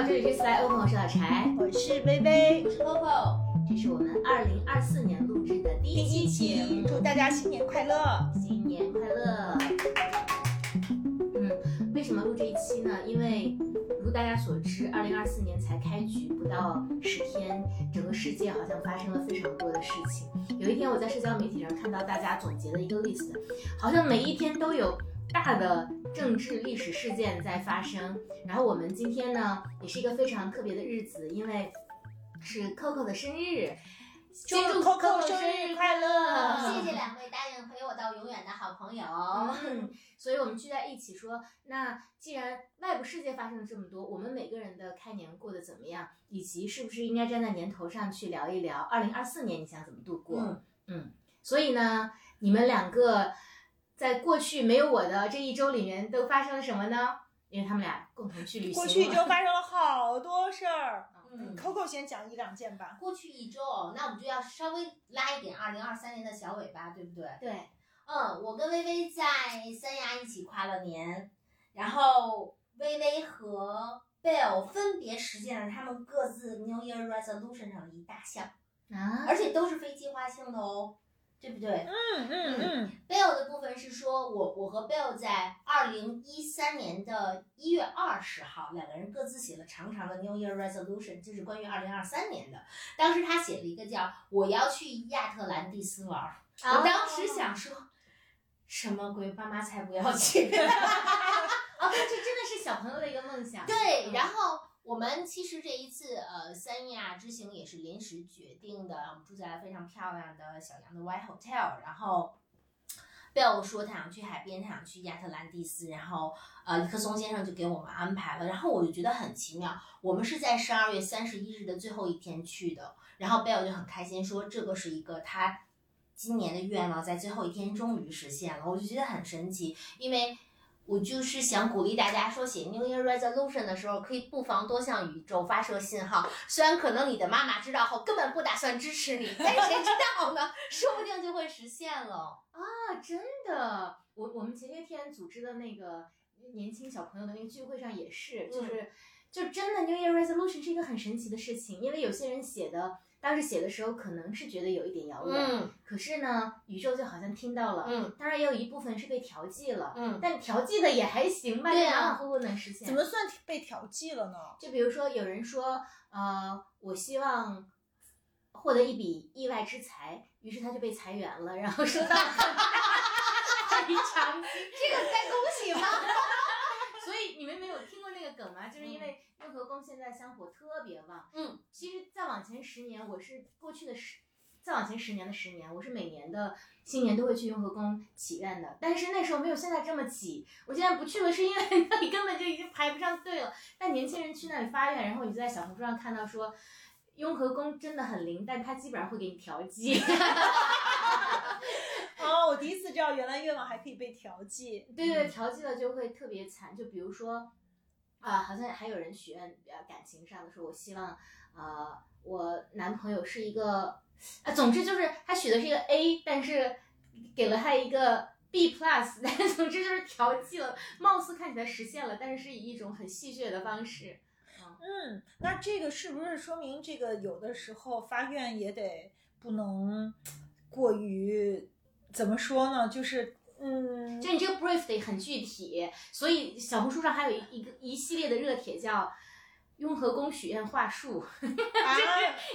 好，这里是 Sly Open，我是老柴，我是薇薇，我是 Coco，这是我们二零二四年录制的第第一一期节目，期，祝大家新年快乐！新年快乐。嗯，为什么录这一期呢？因为如大家所知，二零二四年才开局不到十天，整个世界好像发生了非常多的事情。有一天我在社交媒体上看到大家总结了一个 list，好像每一天都有大的政治历史事件在发生。然后我们今天呢，也是一个非常特别的日子，因为是 Coco 的生日。祝祝 Coco 生生日快乐谢谢两位答应陪我到永远的好朋友。嗯，所以我们聚在一起说，那既然外部世界发生了这么多，我们每个人的开年过得怎么样，以及是不是应该站在年头上去聊一聊二零二四年你想怎么度过？嗯嗯，所以呢，你们两个在过去没有我的这一周里面都发生了什么呢？因为他们俩共同去旅行。过去一周 发生了好多事儿嗯，，Coco 先讲一两件吧。过去一周，那我们就要稍微拉一点二零二三年的小尾巴，对不对？对，嗯，我跟薇薇在三亚一起跨了年，然后薇薇和 Bell 分别实现了他们各自 New Year Resolution 上的一大项，啊，而且都是非计划性的哦，对不对？嗯嗯嗯，Bell 的部分是说，我我和 Bell 在二零一三年的一月二十号，两个人各自写了长长的 New Year Resolution，就是关于二零二三年的。当时他写了一个叫“我要去亚特兰蒂斯玩儿”，哦我当时想说，什么鬼，爸妈才不要去。哦，这真的是小朋友的一个梦想。对，嗯然后我们其实这一次呃三亚之行也是临时决定的，我们住在了非常漂亮的小洋的 White Hotel，然后。贝尔说他想去海边，他想去亚特兰蒂斯，然后呃，尼克松先生就给我们安排了，然后我就觉得很奇妙，我们是在十二月三十一日的最后一天去的，然后贝尔就很开心说这个是一个他今年的愿望，在最后一天终于实现了，我就觉得很神奇，因为我就是想鼓励大家说，写 New Year Resolution 的时候，可以不妨多向宇宙发射信号。虽然可能你的妈妈知道后根本不打算支持你，但是谁知道呢？说不定就会实现了。啊，真的，我我们前些天组织的那个年轻小朋友的那个聚会上也是，就是、就真的 New Year Resolution 是一个很神奇的事情，因为有些人写的，当时写的时候可能是觉得有一点遥远，嗯可是呢，宇宙就好像听到了，嗯当然也有一部分是被调剂了，嗯但调剂的也还行吧，对啊马马虎虎能实现。怎么算被调剂了呢？就比如说，有人说，呃，我希望获得一笔意外之财，于是他就被裁员了，然后收到赔偿金。这个该恭喜吗？所以你们没有听过那个梗吗？就是因为雍和宫现在香火特别旺。嗯，其实再往前十年，我是过去的十。再往前十年的十年，我是每年的新年都会去雍和宫祈愿的，但是那时候没有现在这么挤。我现在不去了，是因为 那里根本就已经排不上队了。但年轻人去那里发愿，然后你就在小红书上看到说，雍和宫真的很灵，但它基本上会给你调剂。哦，我第一次知道原来愿望还可以被调剂。对对，调剂了就会特别惨。就比如说，啊、好像还有人许愿，呃，感情上的说，我希望，呃，我男朋友是一个，啊，总之就是他许的是一个 A，但是给了他一个 B plus，总之就是调剂了，貌似看起来实现了，但是是以一种很戏谑的方式。嗯，那这个是不是说明这个有的时候发愿也得不能过于怎么说呢？就是嗯，就你这个 brief 得很具体，所以小红书上还有一一个一系列的热帖叫“雍和宫许愿话术”，啊，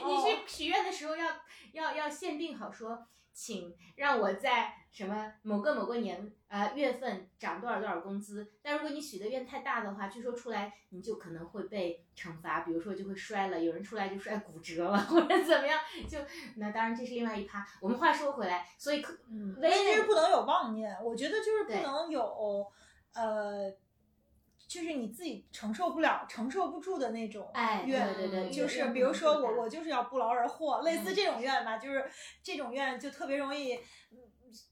你哦。去许愿的时候要要要限定好说，请让我在什么某个某个年呃月份涨多少多少工资。但如果你许的愿太大的话，据说出来你就可能会被惩罚，比如说就会摔了，有人出来就摔骨折了或者怎么样，就那当然这是另外一趴。我们话说回来，所以可嗯，唯一但是不能有妄念，我觉得就是不能有呃。就是你自己承受不了、承受不住的那种哎，对愿，对对，就是比如说我我就是要不劳而获，类似嗯这种怨吧，就是这种怨就特别容易，嗯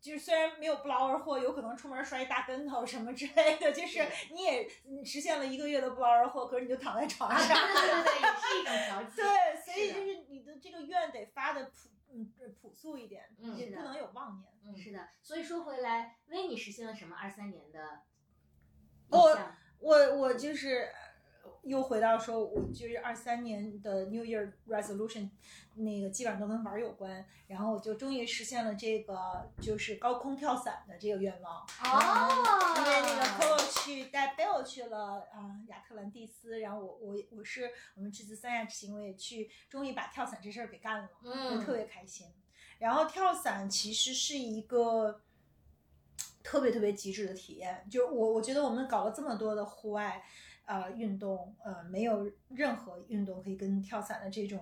就是虽然没有不劳而获，有可能出门摔一大跟头什么之类的，就是你也嗯实现了一个月的不劳而获，可是你就躺在床上，对对对，也是一种调剂。对，所以就是你的这个愿得发的朴嗯朴素一点，嗯也不能有妄念。嗯是的，所以说回来，为你实现了什么？二三年的我我我就是又回到说，我就是二三年的 New Year Resolution，那个基本上都跟玩儿有关。然后我就终于实现了这个就是高空跳伞的这个愿望。哦，因为那个 Colo 去带 Bill 去了啊、亚特兰蒂斯，然后我我我是我们这次三亚之行，我也去，终于把跳伞这事儿给干了，就嗯，特别开心。然后跳伞其实是一个特别特别极致的体验，就是我我觉得我们搞了这么多的户外呃运动，呃，没有任何运动可以跟跳伞的这种。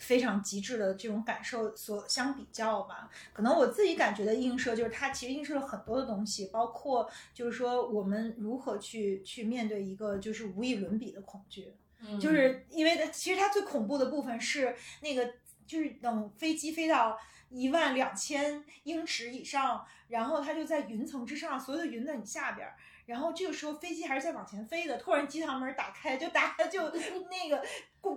非常极致的这种感受所相比较吧，可能我自己感觉的映射就是它其实映射了很多的东西，包括就是说我们如何去去面对一个就是无以伦比的恐惧，嗯就是因为它其实它最恐怖的部分是那个，就是等飞机飞到一万两千英尺以上，然后它就在云层之上，所有的云在你下边儿，然后这个时候飞机还是在往前飞的，突然机舱门打开，就打就 那个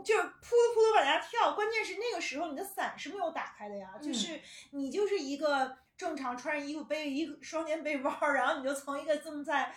就是扑噜扑噜往下跳，关键是那个时候你的伞是没有打开的呀，就是你就是一个正常穿着衣服背一个双肩背包，然后你就从一个正在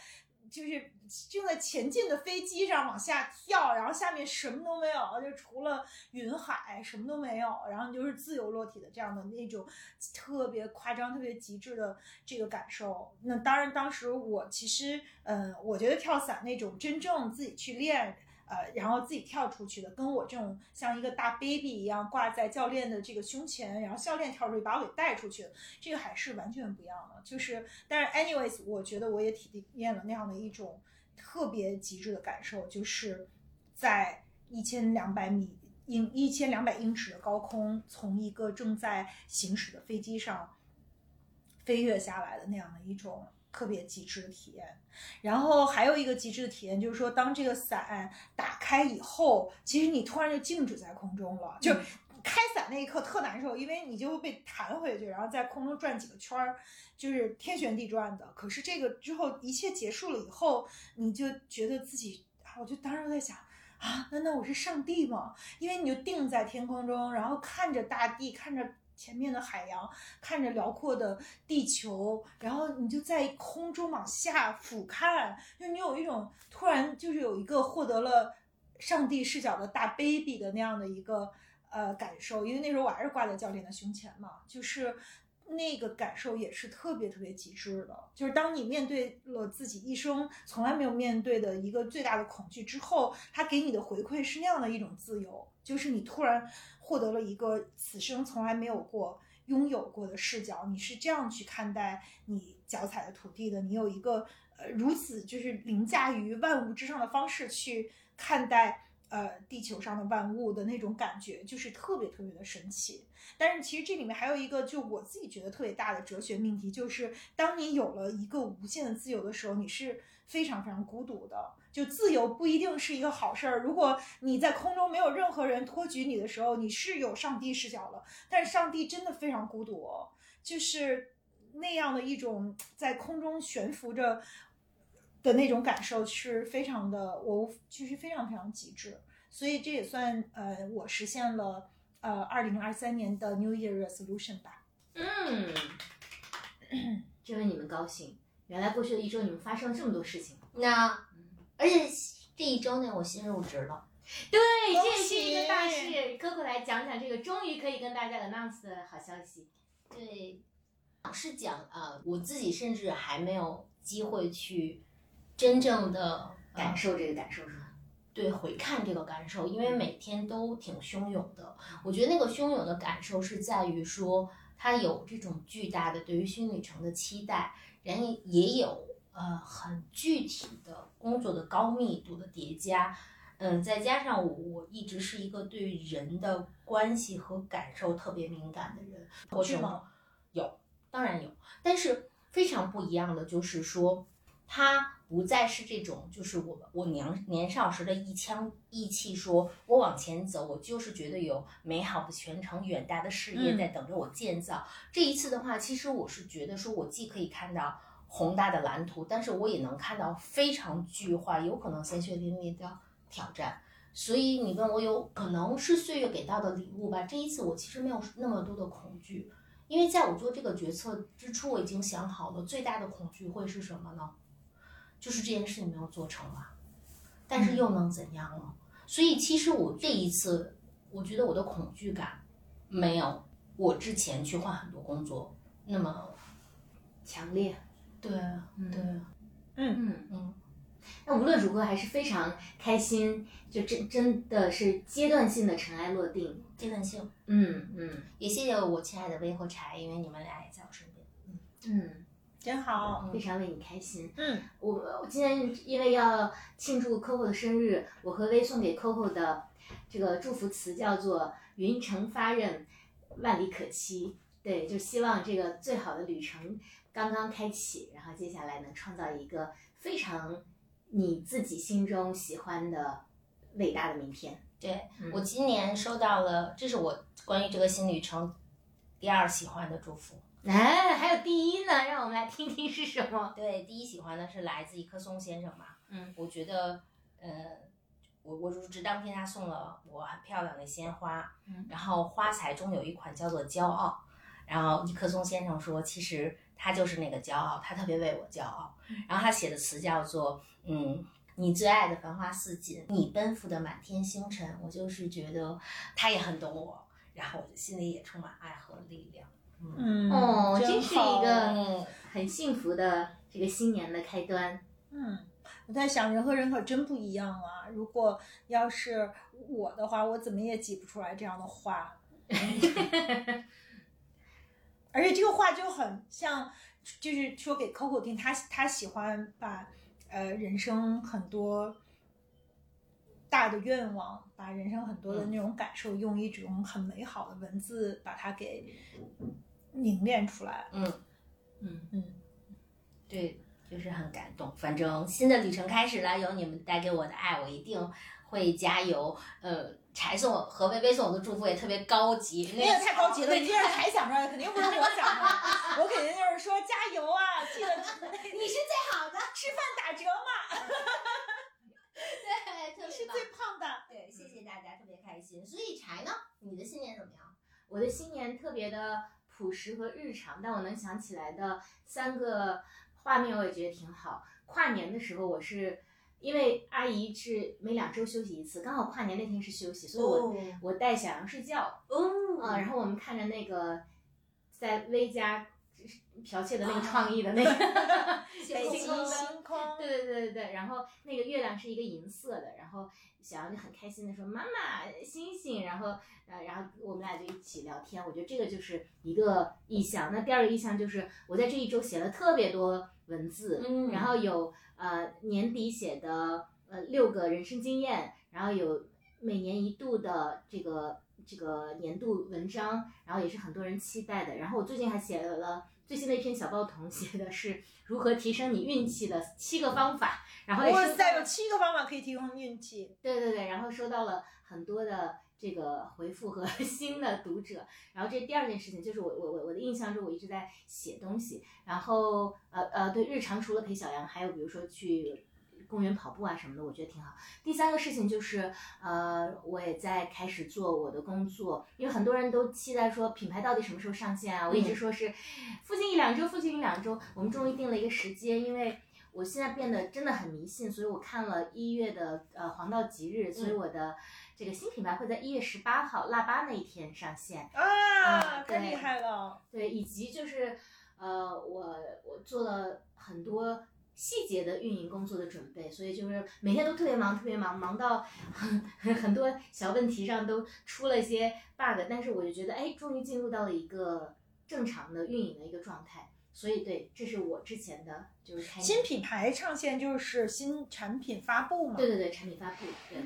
就是正在前进的飞机上往下跳，然后下面什么都没有，就除了云海什么都没有，然后就是自由落体的这样的那种特别夸张、特别极致的这个感受。那当然，当时我其实，嗯，我觉得跳伞那种真正自己去练。呃，然后自己跳出去的，跟我这种像一个大 baby 一样挂在教练的这个胸前，然后教练跳出去把我给带出去，这个还是完全不一样的。就是，但是 anyways，我觉得我也体验了那样的一种特别极致的感受，就是在一千两百米英一千两百英尺的高空，从一个正在行驶的飞机上飞跃下来的那样的一种特别极致的体验。然后还有一个极致的体验，就是说，当这个伞打开以后，其实你突然就静止在空中了，就。开伞那一刻特难受，因为你就会被弹回去，然后在空中转几个圈儿，就是天旋地转的。可是这个之后一切结束了以后，你就觉得自己，啊我就当时在想啊，难道我是上帝吗？因为你就定在天空中，然后看着大地，看着前面的海洋，看着辽阔的地球，然后你就在空中往下俯瞰，就你有一种突然就是有一个获得了上帝视角的大 baby 的那样的一个。呃，感受，因为那时候我还是挂在教练的胸前嘛，就是那个感受也是特别特别极致的。就是当你面对了自己一生从来没有面对的一个最大的恐惧之后，他给你的回馈是那样的一种自由，就是你突然获得了一个此生从来没有过拥有过的视角，你是这样去看待你脚踩的土地的，你有一个呃如此就是凌驾于万物之上的方式去看待。呃，地球上的万物的那种感觉，就是特别特别的神奇。但是其实这里面还有一个，就我自己觉得特别大的哲学命题，就是当你有了一个无限的自由的时候，你是非常非常孤独的。就自由不一定是一个好事儿。如果你在空中没有任何人托举你的时候，你是有上帝视角了，但是上帝真的非常孤独，就是那样的一种在空中悬浮着。的那种感受是非常的，我其实非常非常极致，所以这也算呃我实现了呃二零二三年的 New Year Resolution 吧。嗯，真为你们高兴。原来过去的一周你们发生了这么多事情。那而且这一周内，我新入职了。对，恭这是一个大事。Coco 来讲讲这个终于可以跟大家 announce 的好消息。对，老实讲，呃，我自己甚至还没有机会去真正的感受这个感受是吧？对，回看这个感受，因为每天都挺汹涌的。我觉得那个汹涌的感受是在于说，他有这种巨大的对于新旅程的期待，然后也有呃很具体的工作的高密度的叠加。嗯，再加上我我一直是一个对人的关系和感受特别敏感的人，恐惧吗？有，当然有，但是非常不一样的就是说，他不再是这种，就是我我年年少时的一腔意气说，我往前走，我就是觉得有美好的前程、远大的事业嗯在等着我建造。这一次的话，其实我是觉得说，我既可以看到宏大的蓝图，但是我也能看到非常巨化、有可能鲜血淋漓的挑战。所以你问我有可能是岁月给到的礼物吧？这一次我其实没有那么多的恐惧，因为在我做这个决策之初，我已经想好了最大的恐惧会是什么呢？就是这件事情没有做成啊。但是又能怎样呢？所以其实我这一次，我觉得我的恐惧感没有我之前去换很多工作那么强烈。对嗯对，嗯嗯嗯，那无论如何还是非常开心，就真真的是阶段性的尘埃落定。阶段性。嗯嗯也谢谢我亲爱的薇和柴，因为你们俩也在我身边。嗯，真好。非常为你开心。嗯，我我今天因为要庆祝 Coco 的生日，我和薇送给 Coco 的这个祝福词叫做“云城发轫，万里可期”。对，就希望这个最好的旅程刚刚开启，然后接下来能创造一个非常你自己心中喜欢的伟大的明天。对、嗯我今年收到了，这是我关于这个新旅程第二喜欢的祝福。哎，还有第一呢，让我们来听听是什么。对，第一喜欢的是来自一棵松先生嘛。嗯，我觉得，呃，我我入职当天他送了我很漂亮的鲜花，嗯然后花材中有一款叫做骄傲，然后一棵松先生说，其实他就是那个骄傲，他特别为我骄傲。然后他写的词叫做，嗯。你最爱的繁花似锦，你奔赴的满天星辰，我就是觉得他也很懂我，然后我就心里也充满爱和力量。嗯，哦，真真是一个嗯，很幸福的这个新年的开端。嗯，我在想，人和人可真不一样啊！如果要是我的话，我怎么也挤不出来这样的话。而且这个话就很像，就是说给 Coco 听，他他喜欢把呃人生很多大的愿望，把人生很多的那种感受，用一种很美好的文字把它给凝练出来。嗯，嗯嗯，对，就是很感动。反正新的旅程开始了，有你们带给我的爱，我一定会加油。呃，柴送我和微微送我的祝福也特别高级，那个太高级了，你这是才想出来的，肯定不是我想的。我肯定就是说加油啊，记得 你是最好的，吃饭打折嘛，对，是最胖的。对，谢谢大家，特别开心。所以柴呢，你的新年怎么样？我的新年特别的朴实和日常，但我能想起来的三个画面，我也觉得挺好。跨年的时候，我是因为阿姨是每两周休息一次，刚好跨年那天是休息，所以我、我带小杨睡觉，哦啊，然后我们看着那个在薇家剽窃的那个创意的那个对对对对对，然后那个月亮是一个银色的，然后小杨就很开心的说：“妈妈，星星。”然后呃，然后我们俩就一起聊天。我觉得这个就是一个意象。那第二个意象就是我在这一周写了特别多文字，嗯然后有呃年底写的呃六个人生经验，然后有每年一度的这个这个年度文章，然后也是很多人期待的。然后我最近还写了最新的一篇小报童，写的是如何提升你运气的七个方法。然后哇塞，有七个方法可以提供运气。对对对，然后收到了很多的这个回复和 新的读者。然后这第二件事情就是我我我我的印象中我一直在写东西，然后呃呃对日常除了陪小羊，还有比如说去。公园跑步啊什么的，我觉得挺好。第三个事情就是，呃，我也在开始做我的工作，因为很多人都期待说品牌到底什么时候上线啊？我一直说是附近一两周，附近一两周。我们终于定了一个时间，因为我现在变得真的很迷信，所以我看了一月的呃黄道吉日，所以我的这个新品牌会在一月十八号腊八那一天上线。啊，太厉害了！对，以及就是呃，我我做了很多细节的运营工作的准备，所以就是每天都特别忙，特别忙，忙到很很多小问题上都出了一些 bug，但是我就觉得，哎，终于进入到了一个正常的运营的一个状态。所以，对，这是我之前的就是开新品牌上线就是新产品发布嘛。对对对，产品发布，对，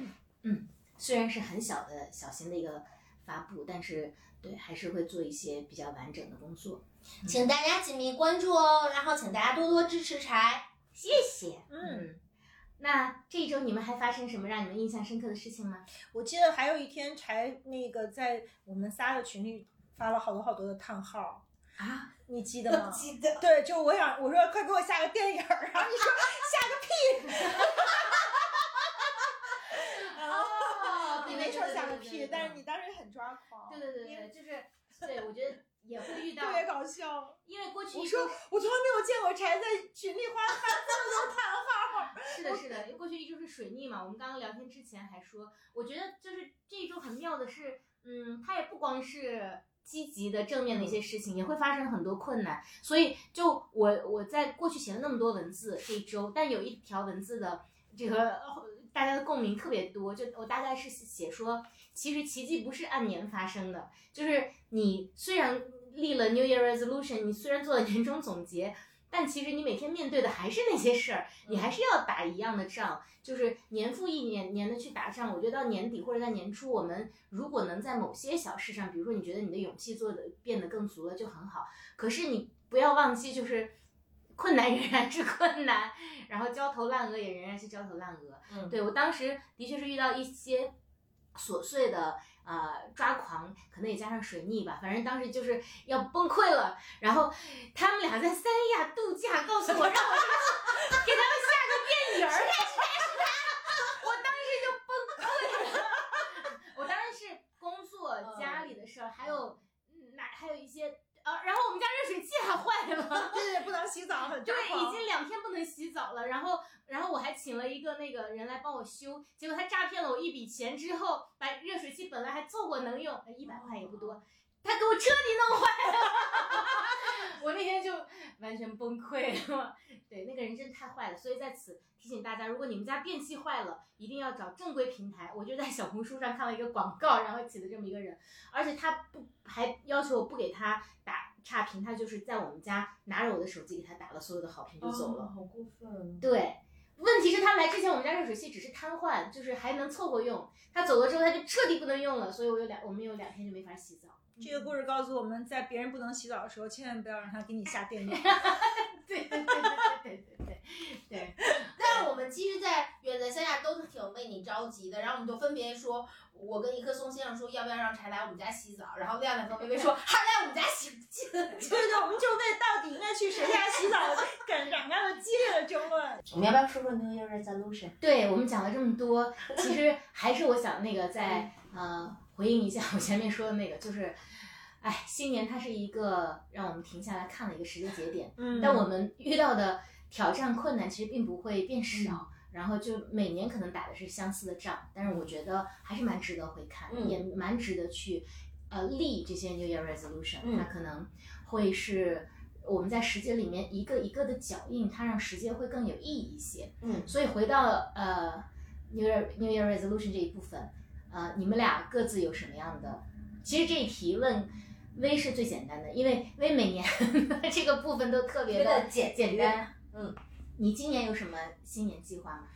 嗯，虽然是很小的小型的一个发布，但是对，还是会做一些比较完整的工作。请大家紧密关注哦，然后请大家多多支持柴。谢谢。嗯，那这一周你们还发生什么让你们印象深刻的事情吗？我记得还有一天柴那个在我们仨的群里发了好多好多的叹号，啊，你记得吗？记得。对，就我想我说快给我下个电影儿，然后你说 下个屁，哦你没说下个屁，但是你当时很抓狂。对对对对，就是对，我觉得也会遇到特，别搞笑。因为过去我说我从来没有见过柴在群里发发这么多叹号。是的，是的，因为过去一周是水逆嘛。我们刚刚聊天之前还说，我觉得就是这一周很妙的是，嗯，它也不光是积极的正面的一些事情，也会发生很多困难。所以就我我在过去写了那么多文字这一周，但有一条文字的这个呃大家的共鸣特别多，就我大概是写说，其实奇迹不是按年发生的，就是你虽然立了 New Year Resolution，你虽然做了年终总结。但其实你每天面对的还是那些事儿，你还是要打一样的仗，就是年复一年年的去打仗。我觉得到年底或者在年初，我们如果能在某些小事上，比如说你觉得你的勇气做的变得更足了，就很好。可是你不要忘记，就是困难仍然是困难，然后焦头烂额也仍然是焦头烂额。嗯，对我当时的确是遇到一些琐碎的呃抓狂，可能也加上水逆吧，反正当时就是要崩溃了。然后他们俩在三亚度假，告诉我让我 给他们下个电影儿，我当时就崩溃了。我当时是工作、家里的事儿，还有嗯哪还有一然后我们家热水器还坏了。对对，不能洗澡，很抓对，已经两天不能洗澡了。然后，然后我还请了一个那个人来帮我修，结果他诈骗了我一笔钱之后，把热水器本来还凑合能用，一百块也不多，他给我彻底弄坏了。我那天就完全崩溃了。对，那个人真太坏了。所以在此提醒大家，如果你们家电器坏了，一定要找正规平台。我就在小红书上看了一个广告，然后起的这么一个人，而且他不还要求我不给他打差评，他就是在我们家拿着我的手机给他打了所有的好评就走了。好过分。对，问题是他来之前，我们家热水器只是瘫痪，就是还能凑合用。他走了之后，他就彻底不能用了，所以我有两，我们有两天就没法洗澡。这个故事告诉我们在别人不能洗澡的时候，千万不要让他给你下电 影。对对对对对对对对，但是我们其实，在远在乡下都是挺为你着急的，然后我们就分别说，我跟一棵松先生说要不要让柴来我们家洗澡，然后亮亮和微微说还来我们家洗不 洗？对对，我们就为到底应该去谁家洗澡展展开了激烈的争论。我们要不要说说 New Year Resolution？对我们讲了这么多，其实还是我想那个再呃回应一下我前面说的那个，就是，哎，新年它是一个让我们停下来看的一个时间节点，嗯但我们遇到的挑战困难其实并不会变少，然后就每年可能打的是相似的仗，但是我觉得还是蛮值得回看，嗯也蛮值得去呃立这些 New Year Resolution，、嗯它可能会是我们在时间里面一个一个的脚印，它让时间会更有意义一些。嗯所以回到呃 New Year New Year Resolution 这一部分，呃，你们俩各自有什么样的？其实这一提问。微是最简单的，因为微每年 这个部分都特别的简简单。嗯，你今年有什么新年计划吗？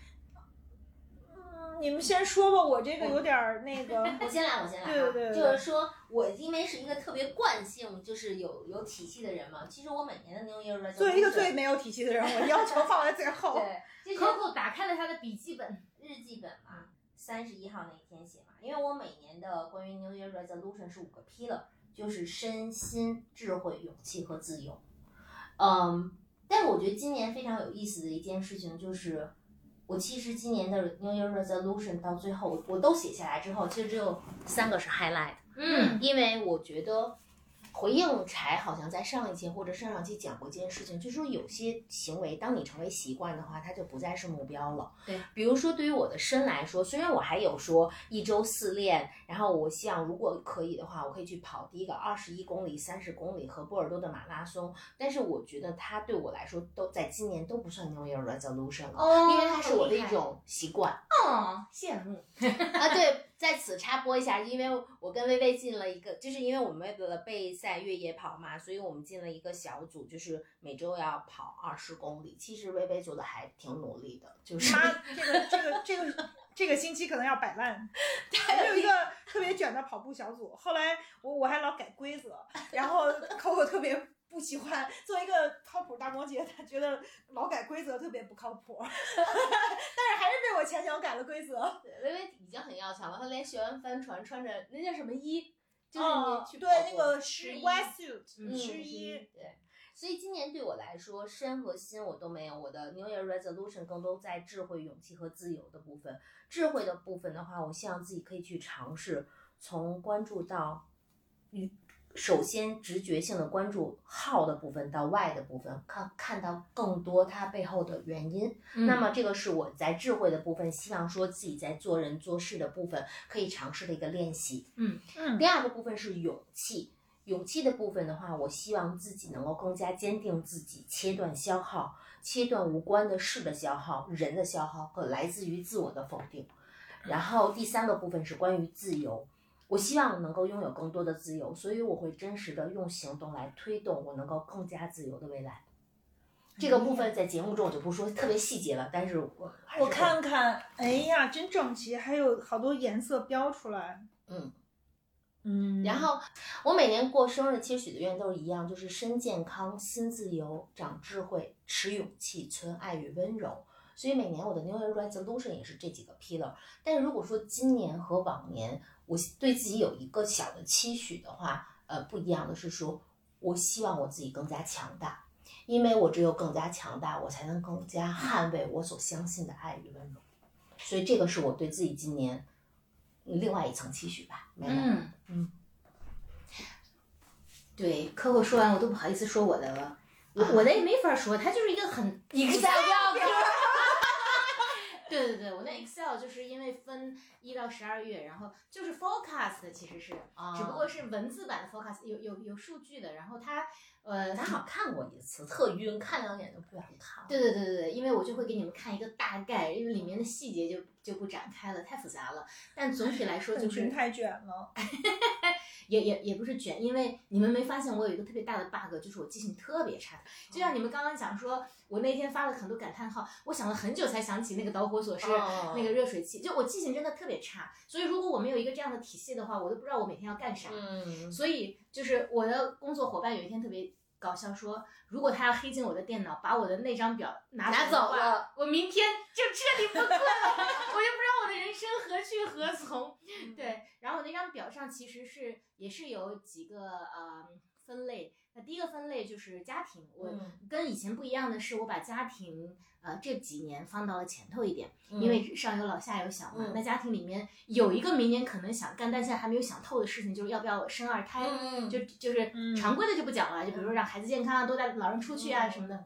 嗯，你们先说吧，我这个有点儿那个。我先来，我先来啊。对对对对就是说我因为是一个特别惯性，就是有有体系的人嘛。其实我每年的 New Year Resolution，作为一个最没有体系的人，我要求放在最后。对，Coco 打开了他的笔记本，日记本嘛，三十一号那一天写嘛。因为我每年的关于 New Year Resolution 是五个 pillar，就是身心、智慧、勇气和自由。嗯，但是我觉得今年非常有意思的一件事情就是，我其实今年的 New Year Resolution 到最后我我都写下来之后，其实只有三个是 highlight。嗯因为我觉得回应柴好像在上一期或者上上期讲过一件事情，就是说有些行为，当你成为习惯的话，它就不再是目标了。对，比如说对于我的身来说，虽然我还有说一周四练，然后我希望如果可以的话，我可以去跑第一个二十一公里、三十公里和波尔多的马拉松，但是我觉得它对我来说都在今年都不算 New Year Resolution 了。哦因为它是我的一种习惯，哦，羡慕。啊，对，在此插播一下，因为我跟薇薇进了一个，就是因为我们为了备赛越野跑嘛，所以我们进了一个小组，就是每周要跑二十公里。其实薇薇做的还挺努力的，就是妈，这个这个这个这个星期可能要摆烂。还有一个特别卷的跑步小组，后来我我还老改规则，然后 Coco 特别不喜欢。作为一个靠谱大摩羯，他觉得老改规则特别不靠谱，但是还是被我强行改了规则。微微已经很要强了，他连学完帆船穿着那叫什么衣，就是哦你去对跑步那个是湿衣湿衣，对。所以今年对我来说，身和心我都没有。我的 New Year Resolution 更多在智慧、勇气和自由的部分。智慧的部分的话，我希望自己可以去尝试从关注到与首先直觉性的关注 how 的部分到 why 的部分，看看到更多它背后的原因。嗯那么这个是我在智慧的部分，希望说自己在做人做事的部分可以尝试的一个练习。嗯第二个部分是勇气，勇气的部分的话，我希望自己能够更加坚定自己，切断消耗，切断无关的事的消耗、人的消耗和来自于自我的否定。然后第三个部分是关于自由，我希望能够拥有更多的自由，所以我会真实的用行动来推动我能够更加自由的未来。这个部分在节目中我就不说特别细节了，但是我是我看看，哎呀，真整齐，还有好多颜色标出来。嗯。嗯，然后我每年过生日，其实许的愿都是一样，就是身健康、心自由、长智慧、持勇气、存爱与温柔。所以每年我的 New Year Resolution 也是这几个 pillar。但如果说今年和往年我对自己有一个小的期许的话，呃，不一样的是说，我希望我自己更加强大，因为我只有更加强大，我才能更加捍卫我所相信的爱与温柔。所以这个是我对自己今年另外一层期许吧。没了。嗯嗯，对，客户说完我都不好意思说我的了，我我的也没法说，它就是一个很 Excel 表 对对对，我那 Excel 就是因为分一到十二月，然后就是 forecast 其实是，啊只不过是文字版的 forecast，有有有数据的，然后它呃咱好像看过一次，特晕，看两眼就不想看了。对对对对对，因为我就会给你们看一个大概，因为里面的细节就就不展开了，太复杂了。但总体来说 就是太卷了。也也也不是卷，因为你们没发现我有一个特别大的 bug，就是我记性特别差。就像你们刚刚讲说，我那天发了很多感叹号，我想了很久才想起那个导火索是哦那个热水器，就我记性真的特别差。所以如果我没有一个这样的体系的话，我都不知道我每天要干啥。嗯，所以就是我的工作伙伴有一天特别搞笑说，如果他要黑进我的电脑，把我的那张表拿拿走了，我明天就彻底崩溃了，我就不知道我的人生何去何从。对，然后我那张表上其实是也是有几个呃分类。那第一个分类就是家庭，我嗯跟以前不一样的是，我把家庭呃这几年放到了前头一点，嗯因为上有老下有小嘛。嗯那家庭里面有一个明年可能想干，但现在还没有想透的事情，就是要不要生二胎。嗯就就是嗯常规的就不讲了，就比如说让孩子健康啊，多带老人出去啊什么的，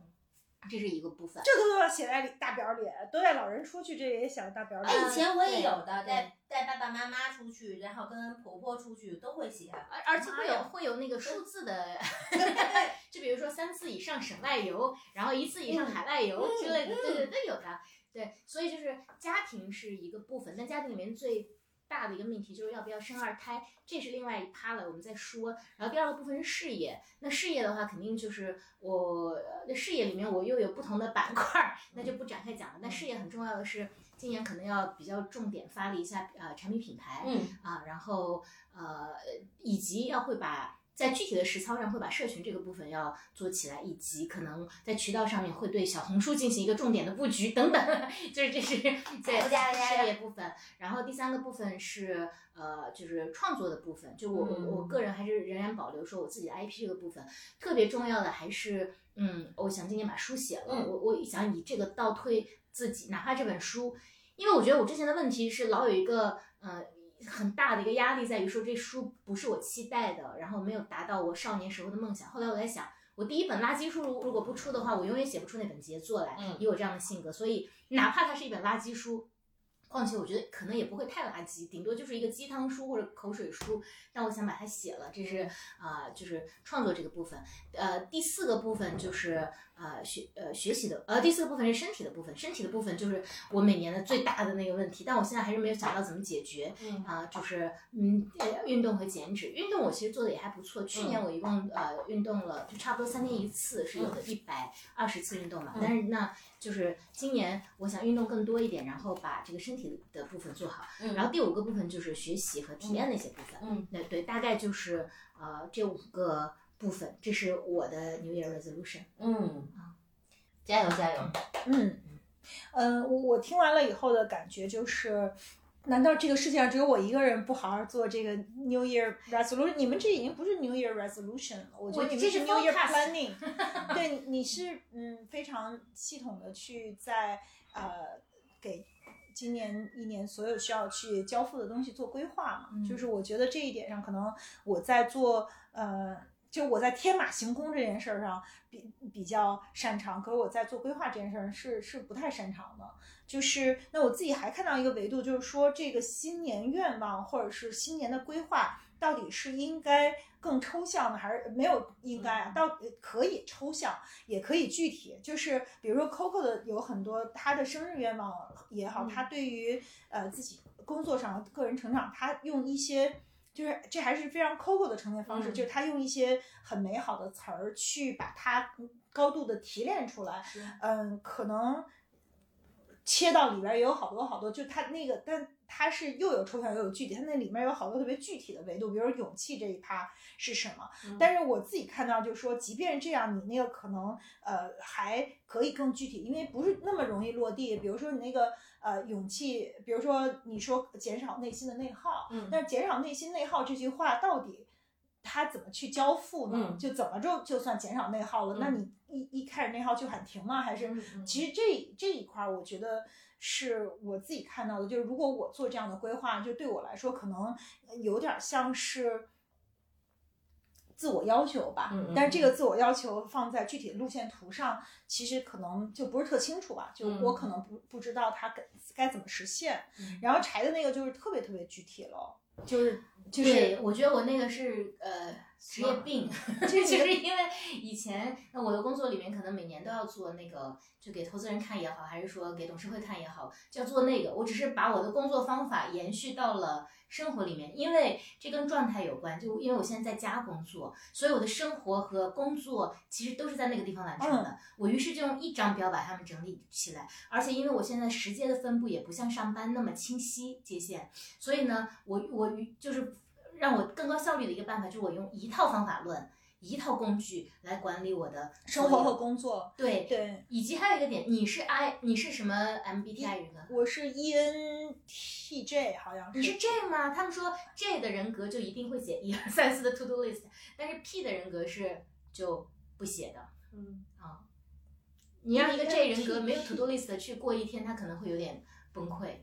这是一个部分。这个都要写在里大表里，都带老人出去，这也写在大表里。哎，以前我也有的，带带爸爸妈妈出去，然后跟婆婆出去都会写。而而且会有会有那个数字的，就比如说三次以上省外游，然后一次以上海外游之类的，对对对，有的。对，所以就是家庭是一个部分，但家庭里面最大的一个命题就是要不要生二胎，这是另外一趴了，我们再说。然后第二个部分是事业，那事业的话，肯定就是我那事业里面我又有不同的板块儿，那就不展开讲了。那事业很重要的是，今年可能要比较重点发力一下呃产品品牌，嗯啊，然后呃，以及要会把在具体的实操上会把社群这个部分要做起来，以及可能在渠道上面会对小红书进行一个重点的布局等等，就是这是 在事业部分。然后第三个部分是呃，就是创作的部分，就我我我嗯个人还是仍然保留说我自己的 IP 这个部分，特别重要的还是嗯，我想今年把书写了，嗯我我想以这个倒推自己，哪怕这本书。因为我觉得我之前的问题是老有一个呃很大的一个压力，在于说这书不是我期待的，然后没有达到我少年时候的梦想。后来我在想，我第一本垃圾书如如果不出的话，我永远写不出那本杰作来。嗯以我这样的性格，所以哪怕它是一本垃圾书。况且我觉得可能也不会太垃圾，顶多就是一个鸡汤书或者口水书，但我想把它写了，这是啊、就是创作这个部分。呃，第四个部分就是呃学呃学习的，呃第四个部分是身体的部分，身体的部分就是我每年的最大的那个问题，但我现在还是没有想到怎么解决。嗯啊、就是嗯，呃运动和减脂。运动我其实做的也还不错，去年我一共呃运动了，就差不多三天一次，是有的一百二十次运动嘛。嗯但是那就是今年我想运动更多一点，然后把这个身体的部分做好。嗯然后第五个部分就是学习和体验那些部分。嗯，对对，大概就是呃这五个部分，这是我的 New Year Resolution。嗯，加油加油！嗯，呃，我我听完了以后的感觉就是，难道这个世界上只有我一个人不好好做这个 New Year Resolution？你们这已经不是 New Year Resolution 了，我觉得你们这是 New Year Planning。对，你是嗯非常系统的去在呃给今年一年所有需要去交付的东西做规划嘛。嗯就是我觉得这一点上，可能我在做呃，就我在天马行空这件事儿上比比较擅长，可是我在做规划这件事儿是是不太擅长的。就是那我自己还看到一个维度，就是说这个新年愿望或者是新年的规划，到底是应该更抽象呢，还是没有应该啊？到可以抽象，也可以具体。就是比如说 Coco 的有很多他的生日愿望也好，嗯他对于呃自己工作上个人成长，他用一些。就是这还是非常 Coco 的呈现方式，嗯就是他用一些很美好的词儿去把它高度的提炼出来，嗯，可能切到里边儿也有好多好多，就它那个，但它是又有抽象又有具体，它那里面有好多特别具体的维度，比如说勇气这一趴是什么。嗯但是我自己看到就是说，即便这样，你那个可能呃还可以更具体，因为不是那么容易落地。比如说你那个呃勇气，比如说你说减少内心的内耗，嗯但是减少内心内耗这句话到底它怎么去交付呢？嗯就怎么就就算减少内耗了？那你一一开始内耗就喊停吗？还是其实这这一块儿，我觉得是我自己看到的，就是如果我做这样的规划，就对我来说可能有点像是。自我要求吧，但是这个自我要求放在具体的路线图上，其实可能就不是特清楚吧，就嗯我可能不不知道它该该怎么实现。嗯然后柴的那个就是特别特别具体了，就是就是对，我觉得我那个是呃职业病，就就 是因为以前那我的工作里面可能每年都要做那个，就给投资人看也好，还是说给董事会看也好，就要做那个。我只是把我的工作方法延续到了生活里面，因为这跟状态有关。就因为我现在在家工作，所以我的生活和工作其实都是在那个地方完成的。我于是就用一张表把它们整理起来，而且因为我现在时间的分布也不像上班那么清晰界限，所以呢，我我就是让我更高效率的一个办法，就是我用一套方法论、一套工具来管理我的生活和工作。对，对，以及还有一个点，你是 I，你是什么 MBTI 人格？我是 E ENTJ，好像是。你是 J 吗？他们说 J 的人格就一定会写一二三四的 to do list，但是 P 的人格是就不写的嗯，啊。你让一个 J 人格没有 to do list 的去过一天，他可能会有点崩溃。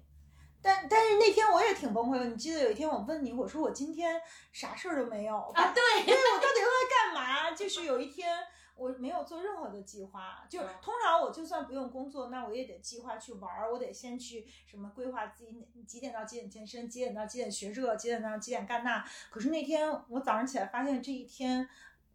但但是那天我也挺崩溃的。你记得有一天我问你，我说我今天啥事儿都没有啊，对，对我到底都在干嘛？就是有一天我没有做任何的计划，就是通常我就算不用工作，那我也得计划去玩儿，我得先去什么规划自己哪几点到几点健身，几点到几点学这，几点到几点干那。可是那天我早上起来发现这一天。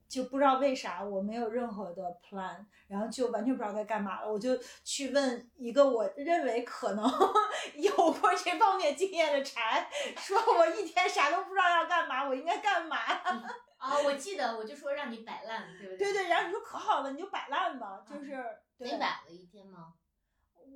就不知道为啥我没有任何的 plan，然后就完全不知道该干嘛了。我就去问一个我认为可能 有过这方面经验的柴，说我一天啥都不知道要干嘛，我应该干嘛？啊，我记得我就说让你摆烂，对不对？对对，然后你说可好了，你就摆烂吧，就是对没摆了一天吗？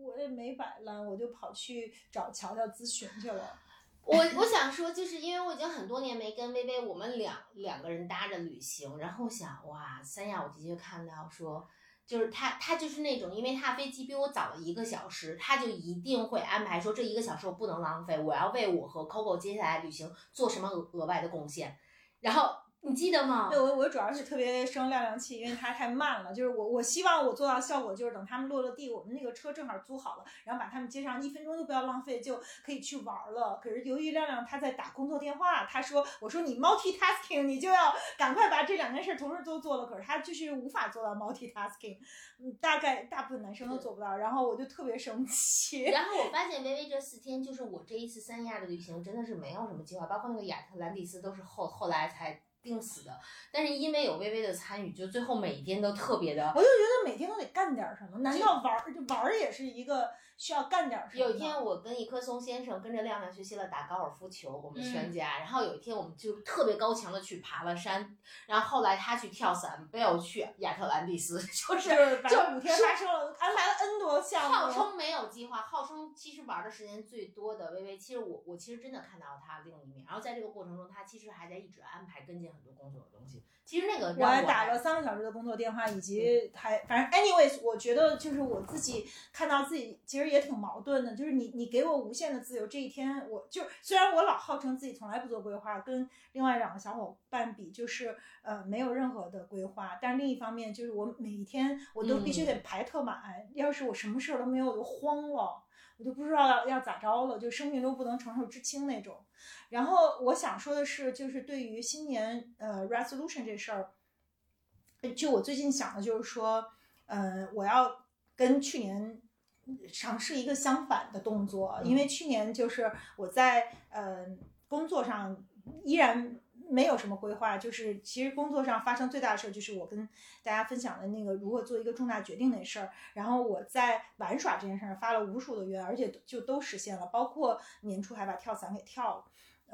我也没摆烂，我就跑去找乔乔咨询去了。我我想说，就是因为我已经很多年没跟薇薇，我们两两个人搭着旅行，然后想哇，三亚我的确看到说，就是他他就是那种，因为他飞机比我早了一个小时，他就一定会安排说这一个小时我不能浪费，我要为我和 Coco 接下来旅行做什么额额外的贡献。然后你记得吗对，？我我主要是特别生亮亮气，因为它太慢了。就是我我希望我做到效果，就是等他们落了地，我们那个车正好租好了，然后把他们接上，一分钟都不要浪费，就可以去玩了。可是由于亮亮他在打工作电话，他说我说你 multitasking，你就要赶快把这两件事同时都做了。可是他就是无法做到 multitasking，嗯，大概大部分男生都做不到。然后我就特别生气。然后我发现微微这四天，就是我这一次三亚的旅行，真的是没有什么计划，包括那个亚特兰蒂斯都是后后来才定死的。但是因为有微微的参与，就最后每一天都特别的。我就觉得每天都得干点什么，难道玩儿就玩儿也是一个需要干点什么？有一天，我跟一棵松先生跟着亮亮学习了打高尔夫球，我们全嗯家。然后有一天，我们就特别高强的去爬了山。然后后来他去跳伞，贝尔去亚特兰蒂斯，就是就是反就正五天发生了，安排了 N 多项目，号称没有计划，号称其实玩的时间最多的微微，其实我我其实真的看到他另一面。然后在这个过程中，他其实还在一直安排跟进很多工作的东西。其实那个我还打了三个小时的工作电话，以及还反正 anyways，我觉得就是我自己看到自己其实也挺矛盾的，就是你你给我无限的自由，这一天我就虽然我老号称自己从来不做规划，跟另外两个小伙伴比就是呃没有任何的规划，但是另一方面就是我每一天我都必须得排特满，要是我什么事儿都没有我就慌了。我就不知道要要咋着了，就生命中不能承受之轻那种。然后我想说的是，就是对于新年呃 resolution 这事儿，就我最近想的就是说，嗯、我要跟去年尝试一个相反的动作，因为去年就是我在呃工作上依然没有什么规划，就是其实工作上发生最大的事儿就是我跟大家分享的那个如何做一个重大决定那事儿，然后我在玩耍这件事儿发了无数的愿，而且就都实现了，包括年初还把跳伞给跳了。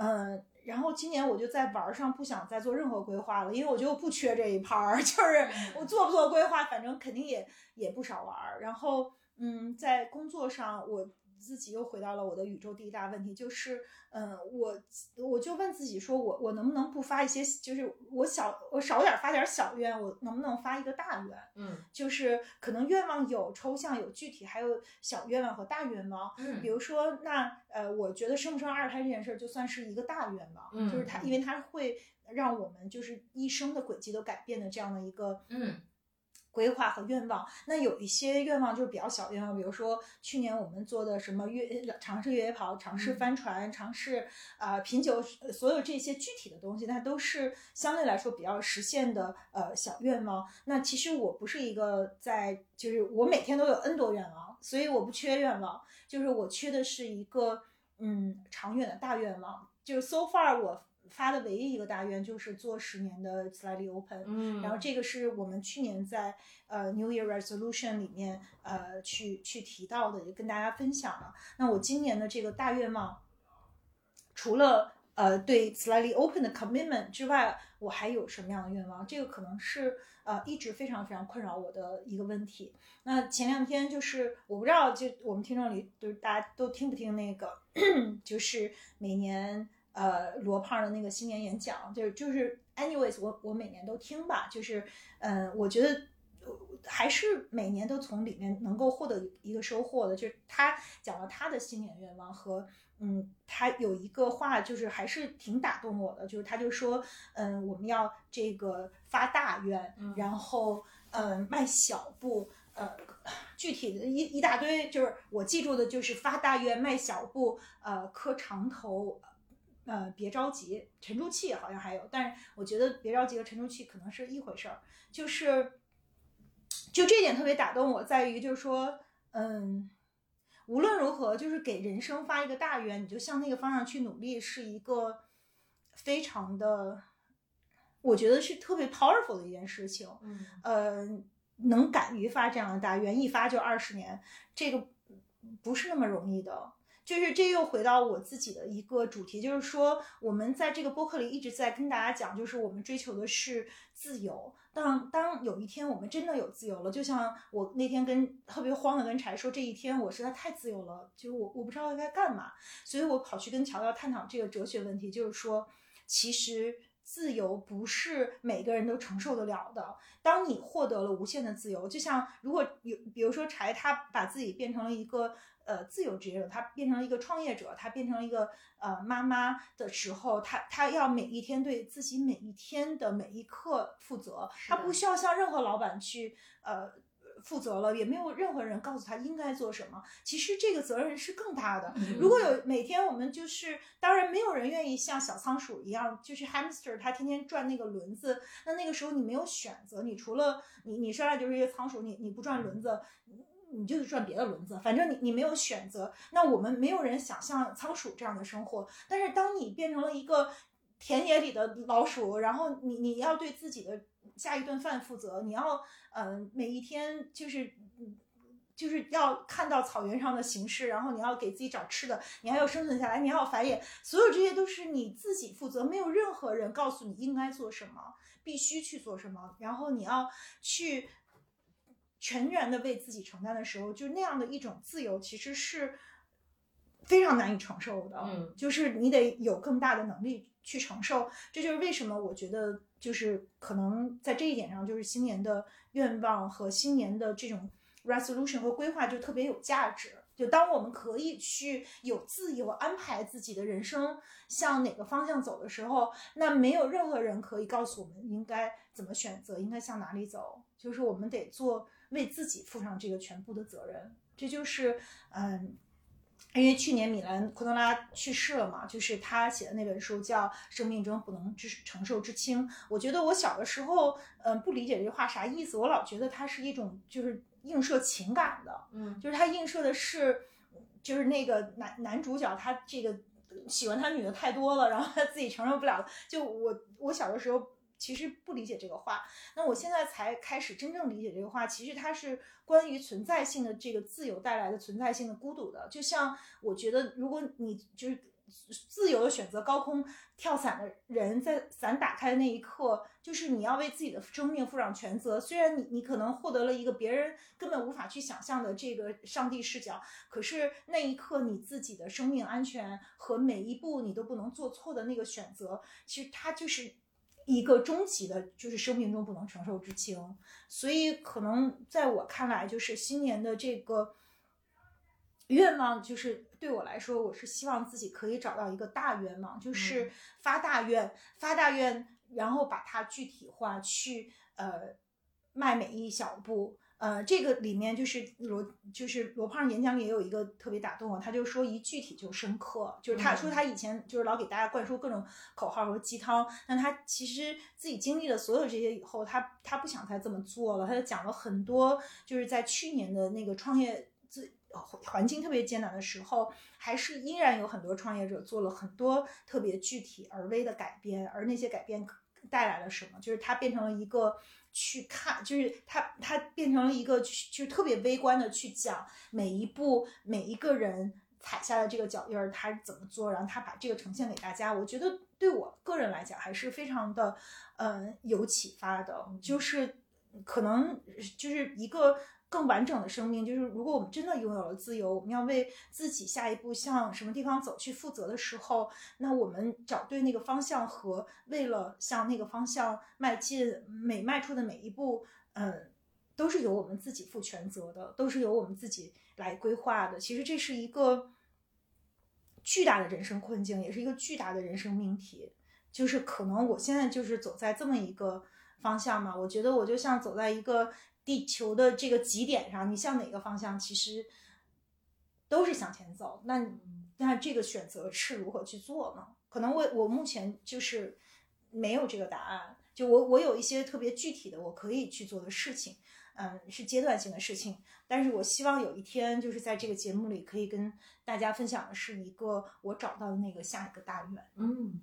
嗯，然后今年我就在玩儿上不想再做任何规划了，因为我觉得我不缺这一盘儿，就是我做不做规划，反正肯定也也不少玩儿。然后，嗯，在工作上我自己又回到了我的宇宙第一大问题，就是，嗯，我我就问自己说，我我能不能不发一些，就是我小我少点儿发点儿小愿，我能不能发一个大愿？嗯就是可能愿望有抽象有具体，还有小愿望和大愿望。嗯比如说，那呃，我觉得生不生二胎这件事儿就算是一个大愿望，嗯就是它，因为它会让我们就是一生的轨迹都改变的这样的一个嗯规划和愿望。那有一些愿望就是比较小愿望，比如说去年我们做的什么越尝试越野跑、尝试嗯帆船、尝试啊品酒，呃所有这些具体的东西，它都是相对来说比较实现的呃小愿望。那其实我不是一个在，就是我每天都有 N 多愿望，所以我不缺愿望，就是我缺的是一个嗯长远的大愿望。就是 so far 我发的唯一一个大愿就是做十年的 Slightly Open，嗯，然后这个是我们去年在呃 New Year Resolution 里面呃去去提到的，也跟大家分享了。那我今年的这个大愿望，除了呃对 Slightly Open 的 commitment 之外，我还有什么样的愿望？这个可能是呃一直非常非常困扰我的一个问题。那前两天就是我不知道，就我们听众里就是大家都听不听那个，就是每年呃罗胖的那个新年演讲，就是就是 anyways，我我每年都听吧，就是嗯、呃我觉得。呃还是每年都从里面能够获得一个收获的，就是他讲了他的新年愿望和嗯，他有一个话就是还是挺打动我的，就是他就说，嗯，我们要这个发大愿，嗯然后嗯迈小步，呃，具体的一一大堆，就是我记住的就是发大愿迈小步，呃，磕长头。呃，别着急，沉住气好像还有，但是我觉得别着急和沉住气可能是一回事儿，就是就这点特别打动我，在于就是说，嗯，无论如何，就是给人生发一个大愿，你就向那个方向去努力，是一个非常的，我觉得是特别 powerful 的一件事情。嗯呃，能敢于发这样的大愿，一发就二十年，这个不是那么容易的。就是这又回到我自己的一个主题，就是说我们在这个播客里一直在跟大家讲，就是我们追求的是自由。当当有一天我们真的有自由了，就像我那天跟特别慌的跟柴说，这一天我实在太自由了，就我我不知道该干嘛，所以我跑去跟乔乔探讨这个哲学问题，就是说，其实自由不是每个人都承受得了的。当你获得了无限的自由，就像如果有，比如说柴他把自己变成了一个呃自由职业者，他变成了一个创业者，他变成了一个呃妈妈的时候，他他要每一天对自己每一天的每一刻负责，他不需要向任何老板去呃。负责了，也没有任何人告诉他应该做什么。其实这个责任是更大的。嗯如果有每天我们就是，当然没有人愿意像小仓鼠一样，就是 hamster，它天天转那个轮子。那那个时候你没有选择，你除了你你生下来就是一个仓鼠，你你不转轮子，你就转别的轮子，反正你你没有选择。那我们没有人想像仓鼠这样的生活，但是当你变成了一个田野里的老鼠，然后你你要对自己的下一顿饭负责，你要嗯、每一天就是就是要看到草原上的形势，然后你要给自己找吃的，你还要生存下来，你还要繁衍，所有这些都是你自己负责，没有任何人告诉你应该做什么，必须去做什么，然后你要去全然的为自己承担的时候，就那样的一种自由，其实是非常难以承受的。嗯就是你得有更大的能力去承受。这就是为什么我觉得，就是可能在这一点上，就是新年的愿望和新年的这种 resolution 和规划就特别有价值。就当我们可以去有自由安排自己的人生向哪个方向走的时候，那没有任何人可以告诉我们应该怎么选择，应该向哪里走。就是我们得做为自己负上这个全部的责任。这就是嗯，因为去年米兰昆德拉去世了嘛，就是他写的那本书叫《生命中不能之承受之轻》。我觉得我小的时候，嗯、不理解这句话啥意思，我老觉得它是一种就是映射情感的，嗯就是它映射的是，就是那个男男主角他这个喜欢他女的太多了，然后他自己承受不了。就我我小的时候其实不理解这个话，那我现在才开始真正理解这个话。其实它是关于存在性的这个自由带来的存在性的孤独的。就像我觉得，如果你就是自由的选择高空跳伞的人，在伞打开的那一刻，就是你要为自己的生命负上全责。虽然你你可能获得了一个别人根本无法去想象的这个上帝视角，可是那一刻你自己的生命安全和每一步你都不能做错的那个选择，其实它就是一个终极的，就是生命中不能承受之轻。所以可能在我看来，就是新年的这个愿望，就是对我来说，我是希望自己可以找到一个大愿望，就是发大愿，发大愿，然后把它具体化，去呃迈每一小步。呃，这个里面就是罗，就是罗胖演讲里也有一个特别打动我，他就说一具体就深刻，就是他说他以前就是老给大家灌输各种口号和鸡汤，但他其实自己经历了所有这些以后，他他不想再这么做了，他就讲了很多，就是在去年的那个创业自环境特别艰难的时候，还是依然有很多创业者做了很多特别具体而微的改变，而那些改变带来了什么？就是他变成了一个。去看，就是他，他变成了一个，就是特别微观的去讲每一步每一个人踩下的这个脚印儿，他是怎么做，然后他把这个呈现给大家。我觉得对我个人来讲还是非常的，嗯，有启发的。就是可能就是一个更完整的生命，就是如果我们真的拥有了自由，我们要为自己下一步向什么地方走去负责的时候，那我们找对那个方向和为了向那个方向迈进，每迈出的每一步，嗯，都是由我们自己负全责的，都是由我们自己来规划的。其实这是一个巨大的人生困境，也是一个巨大的人生命题。就是可能我现在就是走在这么一个方向嘛，我觉得我就像走在一个。地球的这个极点上，你向哪个方向，其实都是向前走。那那这个选择是如何去做呢？可能我我目前就是没有这个答案。就我我有一些特别具体的我可以去做的事情，嗯，是阶段性的事情。但是我希望有一天，就是在这个节目里可以跟大家分享的是一个我找到的那个下一个大愿。嗯，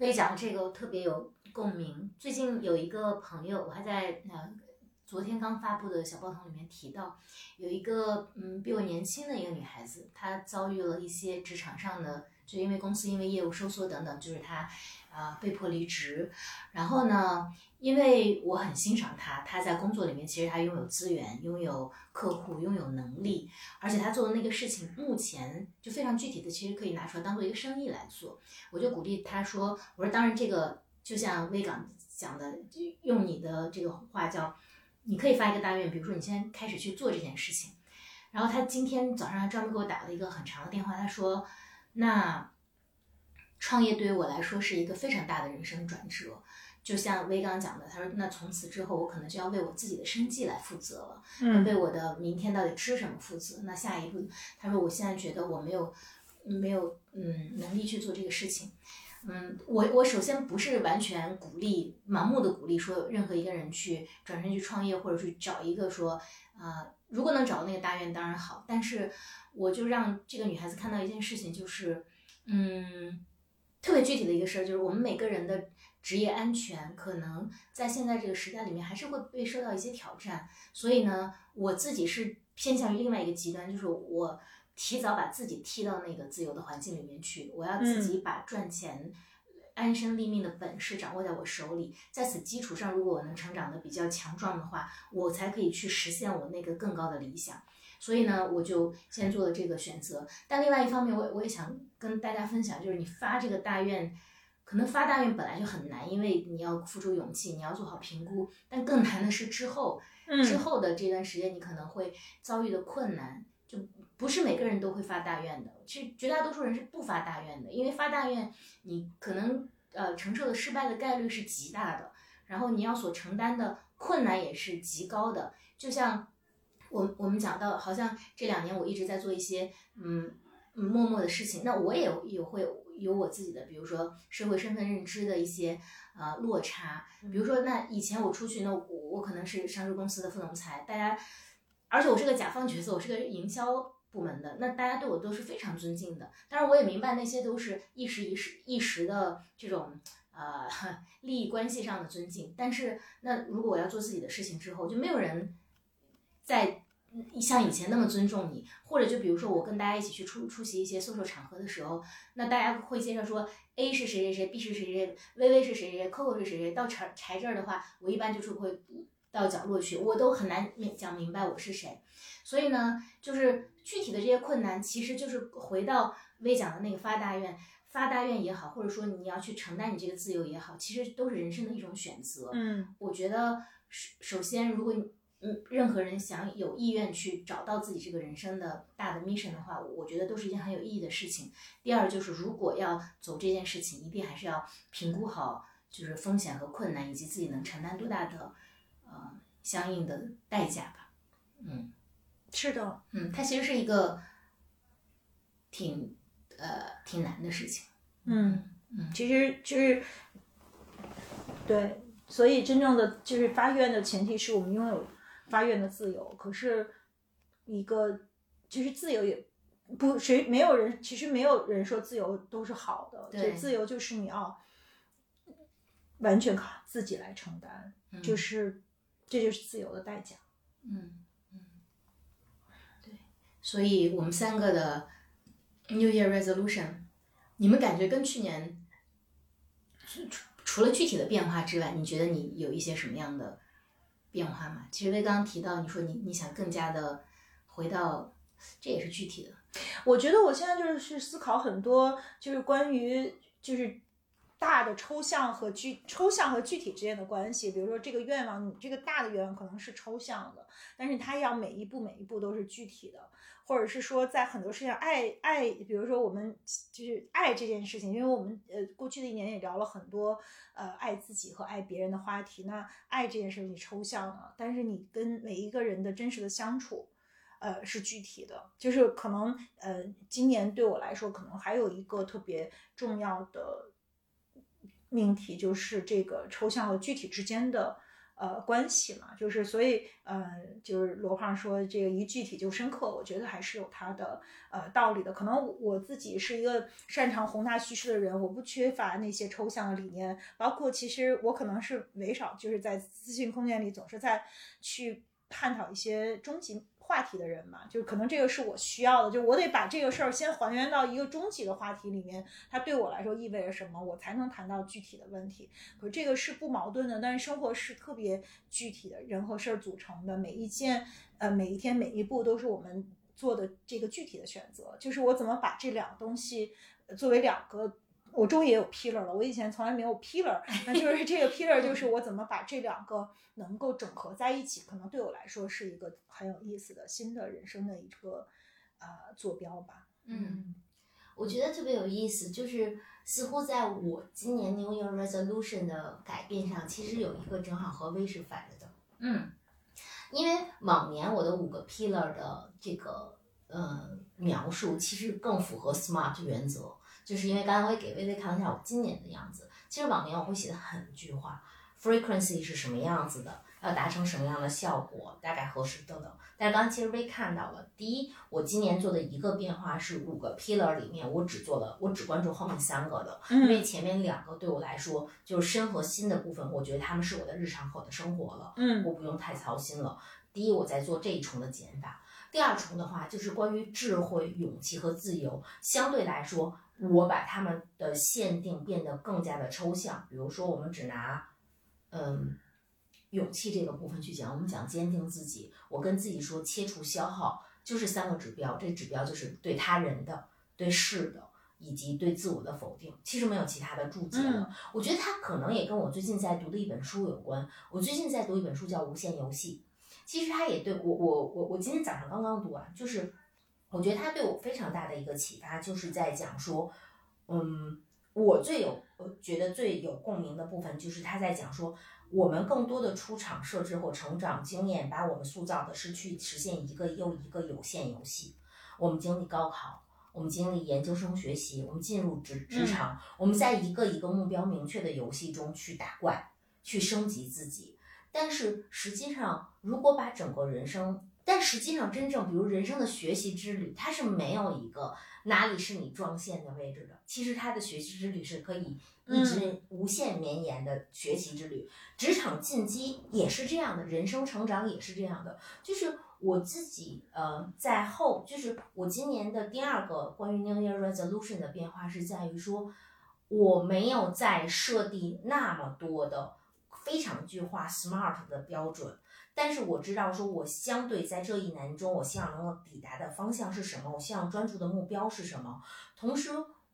魏讲这个特别有共鸣。最近有一个朋友，我还在呃。昨天刚发布的小报童里面提到，有一个嗯比我年轻的一个女孩子，她遭遇了一些职场上的，就因为公司因为业务收缩等等，就是她啊被迫离职。然后呢，因为我很欣赏她，她在工作里面其实她拥有资源、拥有客户、拥有能力，而且她做的那个事情目前就非常具体的，其实可以拿出来当做一个生意来做。我就鼓励她说：“我说当然这个就像威港讲的，用你的这个话叫。”你可以发一个大愿，比如说你先开始去做这件事情。然后他今天早上还专门给我打了一个很长的电话，他说：“那创业对于我来说是一个非常大的人生转折，就像威刚讲的，他说那从此之后我可能就要为我自己的生计来负责了，嗯为我的明天到底吃什么负责。那下一步，他说我现在觉得我没有没有嗯能力去做这个事情。”嗯，我我首先不是完全鼓励盲目的鼓励说任何一个人去转身去创业或者去找一个说、呃，如果能找到那个大院当然好，但是我就让这个女孩子看到一件事情，就是嗯，特别具体的一个事儿，就是我们每个人的职业安全可能在现在这个时代里面还是会被受到一些挑战，所以呢，我自己是偏向于另外一个极端，就是我。提早把自己踢到那个自由的环境里面去，我要自己把赚钱、安身立命的本事掌握在我手里。在此基础上，如果我能成长的比较强壮的话，我才可以去实现我那个更高的理想。所以呢，我就先做了这个选择。但另外一方面，我我也想跟大家分享，就是你发这个大愿，可能发大愿本来就很难，因为你要付出勇气，你要做好评估。但更难的是之后，之后的这段时间，你可能会遭遇的困难。就不是每个人都会发大愿的，其实绝大多数人是不发大愿的，因为发大愿，你可能呃承受的失败的概率是极大的，然后你要所承担的困难也是极高的。就像我我们讲到，好像这两年我一直在做一些嗯嗯默默的事情，那我也也会有我自己的，比如说社会身份认知的一些呃落差，比如说那以前我出去，那我我可能是上市公司的副总裁，大家，而且我是个甲方角色，我是个营销部门的，那大家对我都是非常尊敬的。当然我也明白那些都是一时一时一时的这种呃 利益关系上的尊敬，但是那如果我要做自己的事情之后，就没有人在像以前那么尊重你，或者就比如说我跟大家一起去出出席一些 social 场合的时候，那大家会介绍说 A 是谁谁谁，B 是谁谁，微微是谁谁，Coco 是谁谁，到柴柴这儿的话，我一般就是会到角落去，我都很难明讲明白我是谁。所以呢，就是具体的这些困难，其实就是回到微讲的那个发大愿，发大愿也好，或者说你要去承担你这个自由也好，其实都是人生的一种选择。嗯我觉得首首先，如果你嗯任何人想有意愿去找到自己这个人生的大的 mission 的话，我我觉得都是一件很有意义的事情。第二就是，如果要走这件事情，一定还是要评估好就是风险和困难，以及自己能承担多大的呃相应的代价吧。嗯是的，嗯，它其实是一个挺呃挺难的事情。嗯嗯其实就是对，所以真正的就是发愿的前提是我们拥有发愿的自由。可是一个其实自由也不谁没有人，其实没有人说自由都是好的，对就自由就是你要完全靠自己来承担，嗯就是这就是自由的代价。嗯，所以我们三个的 New Year Resolution，你们感觉跟去年除除除了具体的变化之外，你觉得你有一些什么样的变化吗？其实薇刚刚提到，你说你你想更加的回到，这也是具体的，我觉得我现在就是去思考很多，就是关于就是大的抽象和具抽象和具体之间的关系。比如说这个愿望，你这个大的愿望可能是抽象的，但是它要每一步每一步都是具体的，或者是说在很多事情爱爱，比如说我们就是爱这件事情，因为我们呃过去的一年也聊了很多呃爱自己和爱别人的话题。那爱这件事情抽象了，但是你跟每一个人的真实的相处。呃，是具体的，就是可能呃，今年对我来说，可能还有一个特别重要的命题，就是这个抽象和具体之间的呃关系嘛，就是所以呃，就是罗胖说这个一具体就深刻，我觉得还是有它的呃道理的。可能我自己是一个擅长宏大叙事的人，我不缺乏那些抽象的理念，包括其实我可能是没少就是在资讯空间里总是在去探讨一些终极话题的人嘛，就是可能这个是我需要的，就我得把这个事儿先还原到一个终极的话题里面，它对我来说意味着什么，我才能谈到具体的问题。可这个是不矛盾的，但是生活是特别具体的，人和事儿组成的，每一件呃每一天每一步都是我们做的这个具体的选择，就是我怎么把这两个东西作为两个。我终于也有 pillar 了，我以前从来没有 pillar，那就是这个 pillar 就是我怎么把这两个能够整合在一起，可能对我来说是一个很有意思的新的人生的一个呃坐标吧。嗯，我觉得特别有意思，就是似乎在我今年 New Year Resolution 的改变上，其实有一个正好和微是反着的。嗯因为往年我的五个 pillar 的这个呃描述，其实更符合 SMART 原则，就是因为刚才我也给微微看了一下我今年的样子。其实往年我会写的很具化，frequency 是什么样子的，要达成什么样的效果，大概何时等等。但是刚才其实微看到了，第一，我今年做的一个变化是五个 pillar 里面，我只做了，我只关注后面三个的，因为前面两个对我来说就是身和心的部分，我觉得他们是我的日常和我的生活了。嗯我不用太操心了。第一，我在做这一重的减法；第二重的话，就是关于智慧、勇气和自由，相对来说，我把他们的限定变得更加的抽象。比如说，我们只拿，嗯，勇气这个部分去讲，我们讲坚定自己，我跟自己说切除消耗，就是三个指标，这指标就是对他人的、对事的。以及对自我的否定，其实没有其他的注解了。我觉得它可能也跟我最近在读的一本书有关。我最近在读一本书叫《无限游戏》，其实他也对我我我我今天早上刚刚读完，就是我觉得他对我非常大的一个启发，就是在讲说，嗯，我最有我觉得最有共鸣的部分就是他在讲说，我们更多的出场设置或成长经验，把我们塑造的是去实现一个又一个有限游戏。我们经历高考，我们经历研究生学习，我们进入职职场，我们在一个一个目标明确的游戏中去打怪，去升级自己。但是实际上，如果把整个人生，但实际上真正比如人生的学习之旅，它是没有一个哪里是你撞线的位置的。其实它的学习之旅是可以一直无限绵延的学习之旅。职场进击也是这样的，人生成长也是这样的。就是我自己呃，在后，就是我今年的第二个关于 New Year Resolution 的变化是在于说，我没有再设定那么多的。非常具化 smart 的标准，但是我知道说，我相对在这一年中，我希望能够抵达的方向是什么？我希望专注的目标是什么？同时，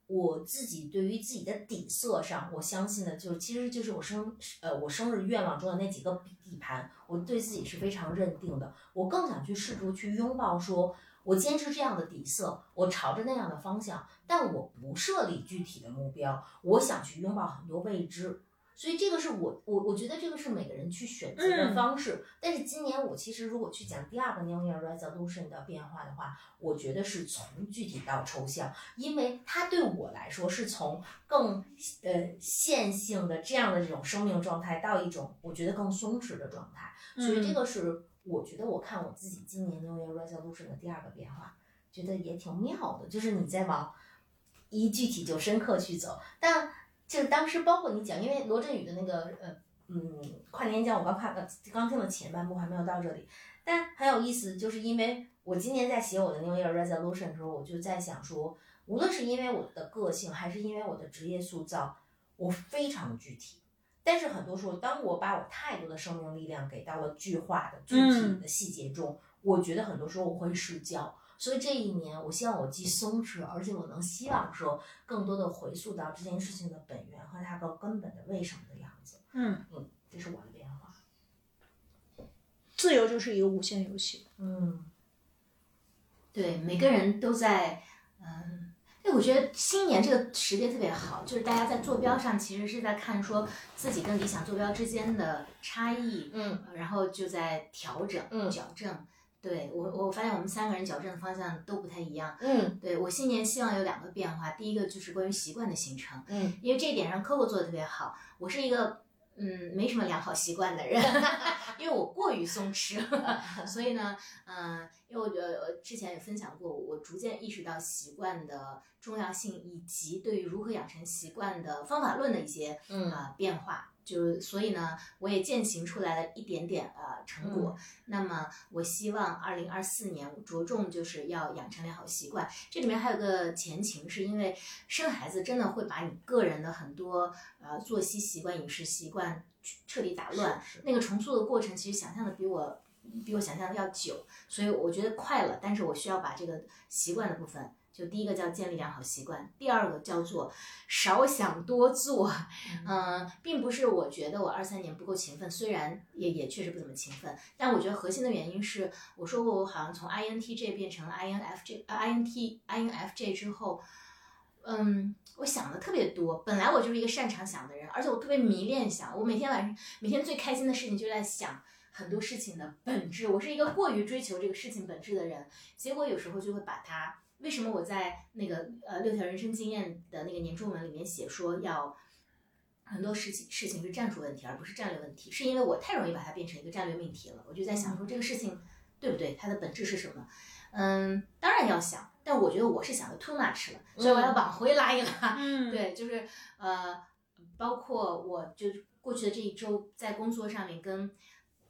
我自己对于自己的底色上，我相信的就其实就是我生呃我生日愿望中的那几个底盘，我对自己是非常认定的。我更想去试图去拥抱，说我坚持这样的底色，我朝着那样的方向，但我不设立具体的目标，我想去拥抱很多未知。所以这个是我我我觉得这个是每个人去选择的方式。但是今年我其实如果去讲第二个 New Year Resolution 的变化的话，我觉得是从具体到抽象，因为它对我来说是从更呃线性的这样的这种生命状态到一种我觉得更松弛的状态。所以这个是我觉得我看我自己今年 New Year Resolution 的第二个变化，觉得也挺妙的，就是你在往一具体就深刻去走，但。就是当时包括你讲，因为罗振宇的那个呃嗯跨年讲，我刚看刚听了前半部，还没有到这里，但很有意思，就是因为我今年在写我的 New Year Resolution 的时候，我就在想说，无论是因为我的个性，还是因为我的职业塑造，我非常具体。但是很多时候，当我把我太多的生命力量给到了具化的具体的细节中，我觉得很多时候我会失焦。所以这一年，我希望我既松弛，而且我能希望说更多的回溯到这件事情的本源和它的根本的为什么的样子。嗯嗯，这是我的变化。自由就是一个无限游戏。嗯，对，每个人都在，嗯，哎，我觉得新年这个时间特别好，就是大家在坐标上其实是在看说自己跟理想坐标之间的差异，嗯，然后就在调整、嗯矫正。对我，我发现我们三个人矫正的方向都不太一样。嗯对我新年希望有两个变化，第一个就是关于习惯的形成，嗯因为这一点上 Coco 做的特别好。我是一个嗯没什么良好习惯的人，因为我过于松弛，所以呢，嗯、因为我觉得我之前也分享过，我逐渐意识到习惯的重要性，以及对于如何养成习惯的方法论的一些嗯啊、变化。就所以呢，我也践行出来了一点点呃成果。那么我希望二零二四年着重就是要养成良好习惯。这里面还有个前情，是因为生孩子真的会把你个人的很多呃作息习惯、饮食习惯彻底打乱。是那个重塑的过程，其实想象的比我比我想象的要久，所以我觉得快了。但是我需要把这个习惯的部分，就第一个叫建立良好习惯，第二个叫做少想多做。嗯、并不是我觉得我二三年不够勤奋，虽然也也确实不怎么勤奋，但我觉得核心的原因是，我说过我好像从 INTJ 变成了 INFJ，呃 INT INFJ 之后，嗯，我想的特别多。本来我就是一个擅长想的人，而且我特别迷恋想。我每天晚上每天最开心的事情就在想很多事情的本质。我是一个过于追求这个事情本质的人，结果有时候就会把它。为什么我在那个呃六条人生经验的那个年终文里面写说要很多事情事情是战术问题，而不是战略问题，是因为我太容易把它变成一个战略命题了。我就在想说这个事情对不对，它的本质是什么？嗯，当然要想，但我觉得我是想的 too much 了，所以我要往回拉一拉。嗯，对，就是呃，包括我就过去的这一周在工作上面跟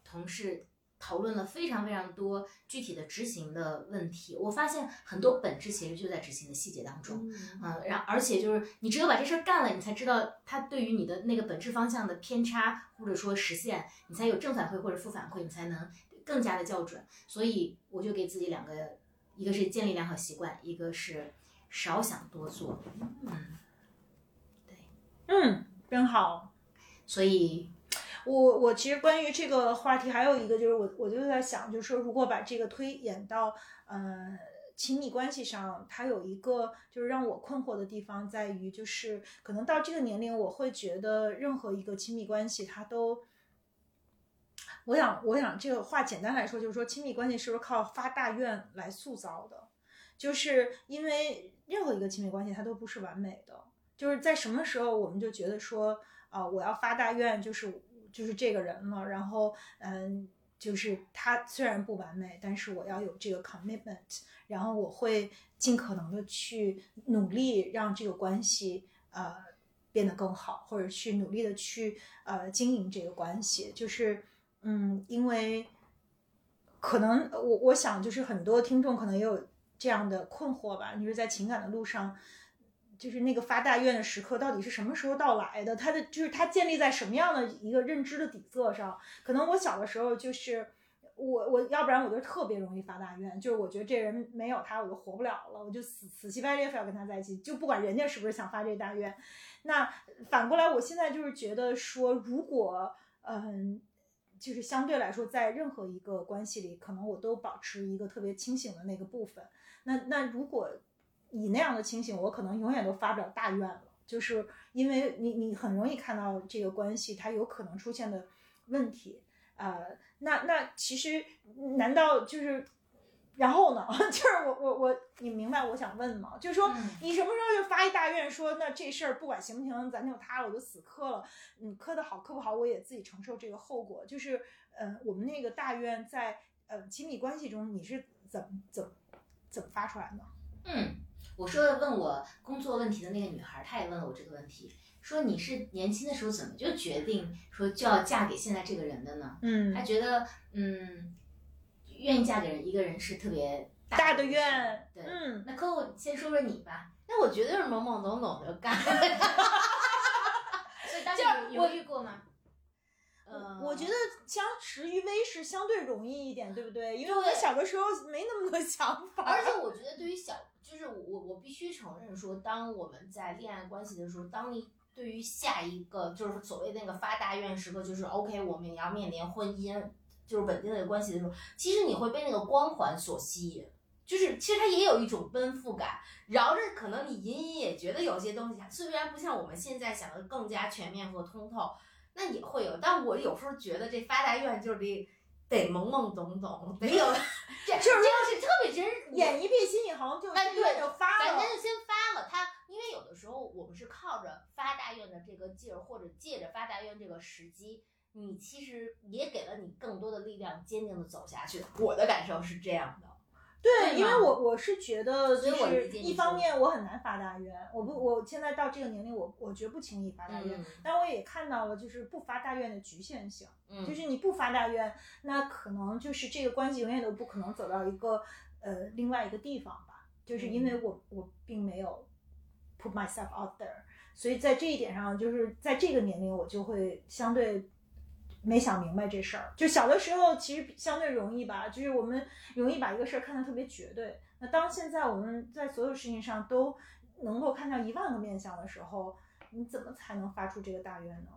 同事讨论了非常非常多具体的执行的问题，我发现很多本质其实就在执行的细节当中。嗯，然而且就是你只有把这事儿干了，你才知道它对于你的那个本质方向的偏差或者说实现，你才有正反馈或者负反馈，你才能更加的校准。所以我就给自己两个，一个是建立良好习惯，一个是少想多做。嗯，对嗯，真好。所以我我其实关于这个话题还有一个就是我我就在想，就是说如果把这个推演到呃亲密关系上，它有一个就是让我困惑的地方在于，就是可能到这个年龄，我会觉得任何一个亲密关系，它都，我想，我想这个话简单来说，就是说亲密关系是不是靠发大愿来塑造的？就是因为任何一个亲密关系，它都不是完美的。就是在什么时候，我们就觉得说，啊、我要发大愿，就是就是这个人了，然后嗯。就是他虽然不完美，但是我要有这个 commitment，然后我会尽可能的去努力让这个关系呃变得更好，或者去努力的去呃经营这个关系。就是嗯，因为可能我我想就是很多听众可能也有这样的困惑吧，就是在情感的路上。就是那个发大愿的时刻到底是什么时候到来的？它的就是它建立在什么样的一个认知的底色上？可能我小的时候就是我我要不然我就特别容易发大愿，就是我觉得这人没有他我就活不了了，我就死死乞白赖非要跟他在一起，就不管人家是不是想发这大愿。那反过来，我现在就是觉得说，如果嗯，就是相对来说，在任何一个关系里，可能我都保持一个特别清醒的那个部分。那那如果以那样的清醒，我可能永远都发不了大愿了，就是因为你你很容易看到这个关系它有可能出现的问题，呃，那那其实难道就是，然后呢？就是我我我，你明白我想问吗？就是说嗯你什么时候就发一大愿说，那这事儿不管行不行，咱就塌了，我就死磕了，嗯，磕的好磕不好，我也自己承受这个后果。就是，呃，我们那个大愿在呃亲密关系中，你是怎么怎么怎么发出来的？嗯，我说的问我工作问题的那个女孩，她也问了我这个问题，说你是年轻的时候怎么就决定说就要嫁给现在这个人的呢？嗯她觉得，嗯，愿意嫁给人一个人是特别大的的愿，对。嗯，那可我先说说你吧，那我绝对是懵懵懂懂的干。所以当就是你犹豫过吗？嗯，我觉得相识于微是相对容易一点，对不对？因为我对小的时候没那么多想法，而且我觉得对于小，就是我我必须承认说，当我们在恋爱关系的时候，当你对于下一个就是所谓那个发大愿时刻，就是 OK，我们也要面临婚姻，就是稳定的关系的时候，其实你会被那个光环所吸引。就是其实它也有一种奔赴感，绕着可能你隐隐也觉得有些东西虽然不像我们现在想的更加全面和通透，那也会有。但我有时候觉得这发大愿就是得得懵懵懂懂，得有这 就是这个是特别真实。眼一闭心一横就哎对就发了。咱咱就先发了他，因为有的时候我们是靠着发大愿的这个劲儿，或者借着发大愿这个时机，你其实也给了你更多的力量，坚定的走下去。我的感受是这样的。对，因为我我是觉得，所以就是一方面我很难发大愿，我不，我现在到这个年龄，我我绝不轻易发大愿。嗯但我也看到了，就是不发大愿的局限性，嗯，就是你不发大愿，那可能就是这个关系永远都不可能走到一个呃另外一个地方吧，就是因嗯为我我并没有 put myself out there，所以在这一点上，就是在这个年龄，我就会相对没想明白这事儿。就小的时候其实相对容易吧，就是我们容易把一个事儿看得特别绝对。那当现在我们在所有事情上都能够看到一万个面相的时候，你怎么才能发出这个大愿呢？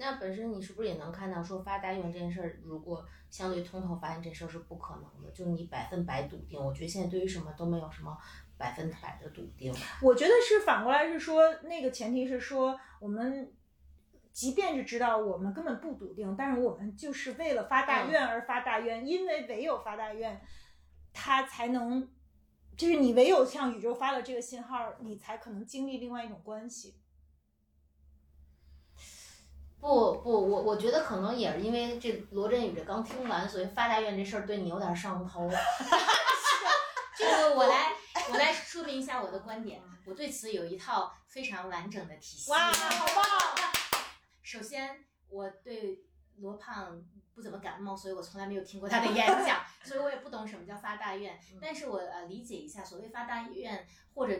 那本身你是不是也能看到，说发大愿这件事儿，如果相对通透，发现这事儿是不可能的，就是你百分百笃定。我觉得现在对于什么都没有什么百分百的笃定。我觉得是反过来是说，那个前提是说，我们即便是知道我们根本不笃定，但是我们就是为了发大愿而发大愿，因为唯有发大愿，它才能，就是你唯有向宇宙发了这个信号，你才可能经历另外一种关系。不不，我我觉得可能也是因为这罗振宇这刚听完，所以发大愿这事儿对你有点上头。这个我来我来说明一下我的观点，我对此有一套非常完整的体系。哇，好棒！首先，我对罗胖不怎么感冒，所以我从来没有听过他的演讲，所以我也不懂什么叫发大愿。但是我呃理解一下，所谓发大愿，或者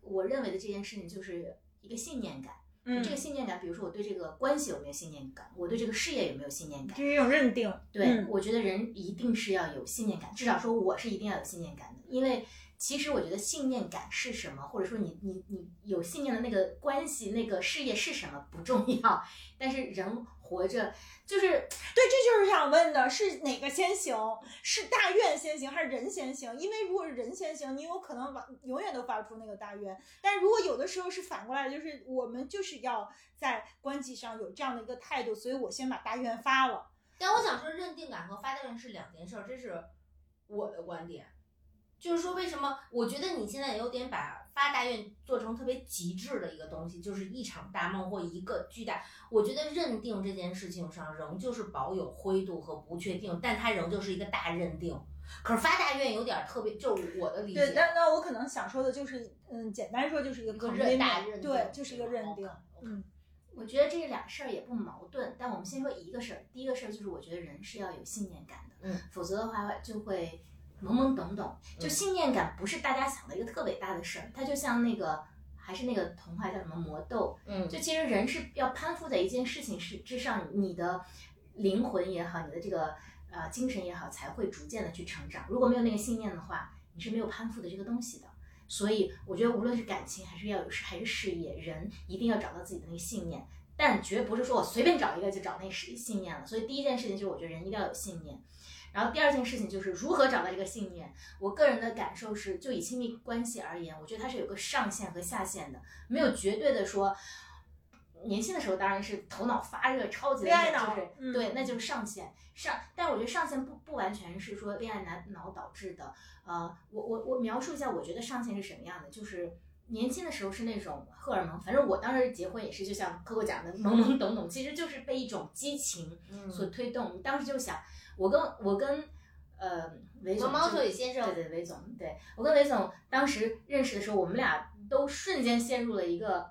我认为的这件事情就是一个信念感。嗯，这个信念感，比如说我对这个关系有没有信念感，我对这个事业有没有信念感。这是一种认定。对，嗯我觉得人一定是要有信念感，至少说我是一定要有信念感的，因为其实我觉得信念感是什么，或者说你你你有信念的那个关系、那个事业是什么不重要，但是人活着就是 对，这就是想问的，是哪个先行？是大愿先行还是人先行？因为如果是人先行，你有可能往永远都发不出那个大愿。但如果有的时候是反过来，就是我们就是要在关系上有这样的一个态度，所以我先把大愿发了。但我想说，认定感和发大愿是两件事儿，这是我的观点。就是说，为什么我觉得你现在有点把发大愿做成特别极致的一个东西，就是一场大梦或一个巨大。我觉得认定这件事情上仍旧是保有灰度和不确定，但它仍旧是一个大认定。可是发大愿有点特别，就是我的理对，解。那那我可能想说的就是，嗯，简单说就是一个一个 commitment，认大认定对，就是一个认定。嗯，我觉得这两事儿也不矛盾，但我们先说一个事儿。第一个事儿就是，我觉得人是要有信念感的，嗯，否则的话就会懵懵懂懂。就嗯信念感不是大家想的一个特伟大的事儿，它就像那个还是那个童话叫什么魔豆，嗯就其实人是要攀附在一件事情是之上，你的灵魂也好，你的这个呃精神也好，才会逐渐的去成长。如果没有那个信念的话，你是没有攀附的这个东西的。所以我觉得无论是感情还是要有还是事业，人一定要找到自己的那个信念，但绝不是说我随便找一个就找那是信念了。所以第一件事情就是我觉得人一定要有信念。然后第二件事情就是如何找到这个信念。我个人的感受是，就以亲密关系而言，我觉得它是有个上限和下限的，没有绝对的说。年轻的时候当然是头脑发热，超级的恋爱脑就是、嗯对，那就是上限上。但我觉得上限不不完全是说恋爱脑脑导致的。呃，我我我描述一下，我觉得上限是什么样的，就是年轻的时候是那种荷尔蒙，反正我当时结婚也是，就像科科讲的懵懵懂懂，其实就是被一种激情嗯所推动。你当时就想，我跟我跟呃韦总和猫就腿先生对对韦总，对我跟韦总当时认识的时候，我们俩都瞬间陷入了一个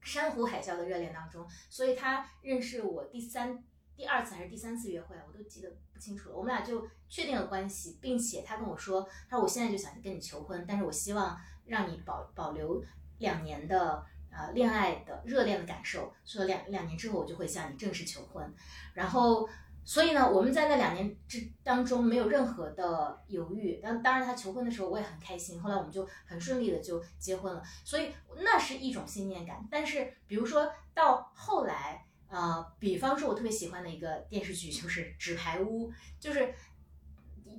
山呼海啸的热恋当中，所以他认识我第三。第二次还是第三次约会，我都记得不清楚了。我们俩就确定了关系，并且他跟我说，他说我现在就想跟你求婚，但是我希望让你保保留两年的呃恋爱的热恋的感受，所以两两年之后我就会向你正式求婚。然后，所以呢，我们在那两年之当中没有任何的犹豫。当当然他求婚的时候我也很开心，后来我们就很顺利的就结婚了。所以那是一种信念感。但是比如说到后来。呃，比方说，我特别喜欢的一个电视剧就是《纸牌屋》，就是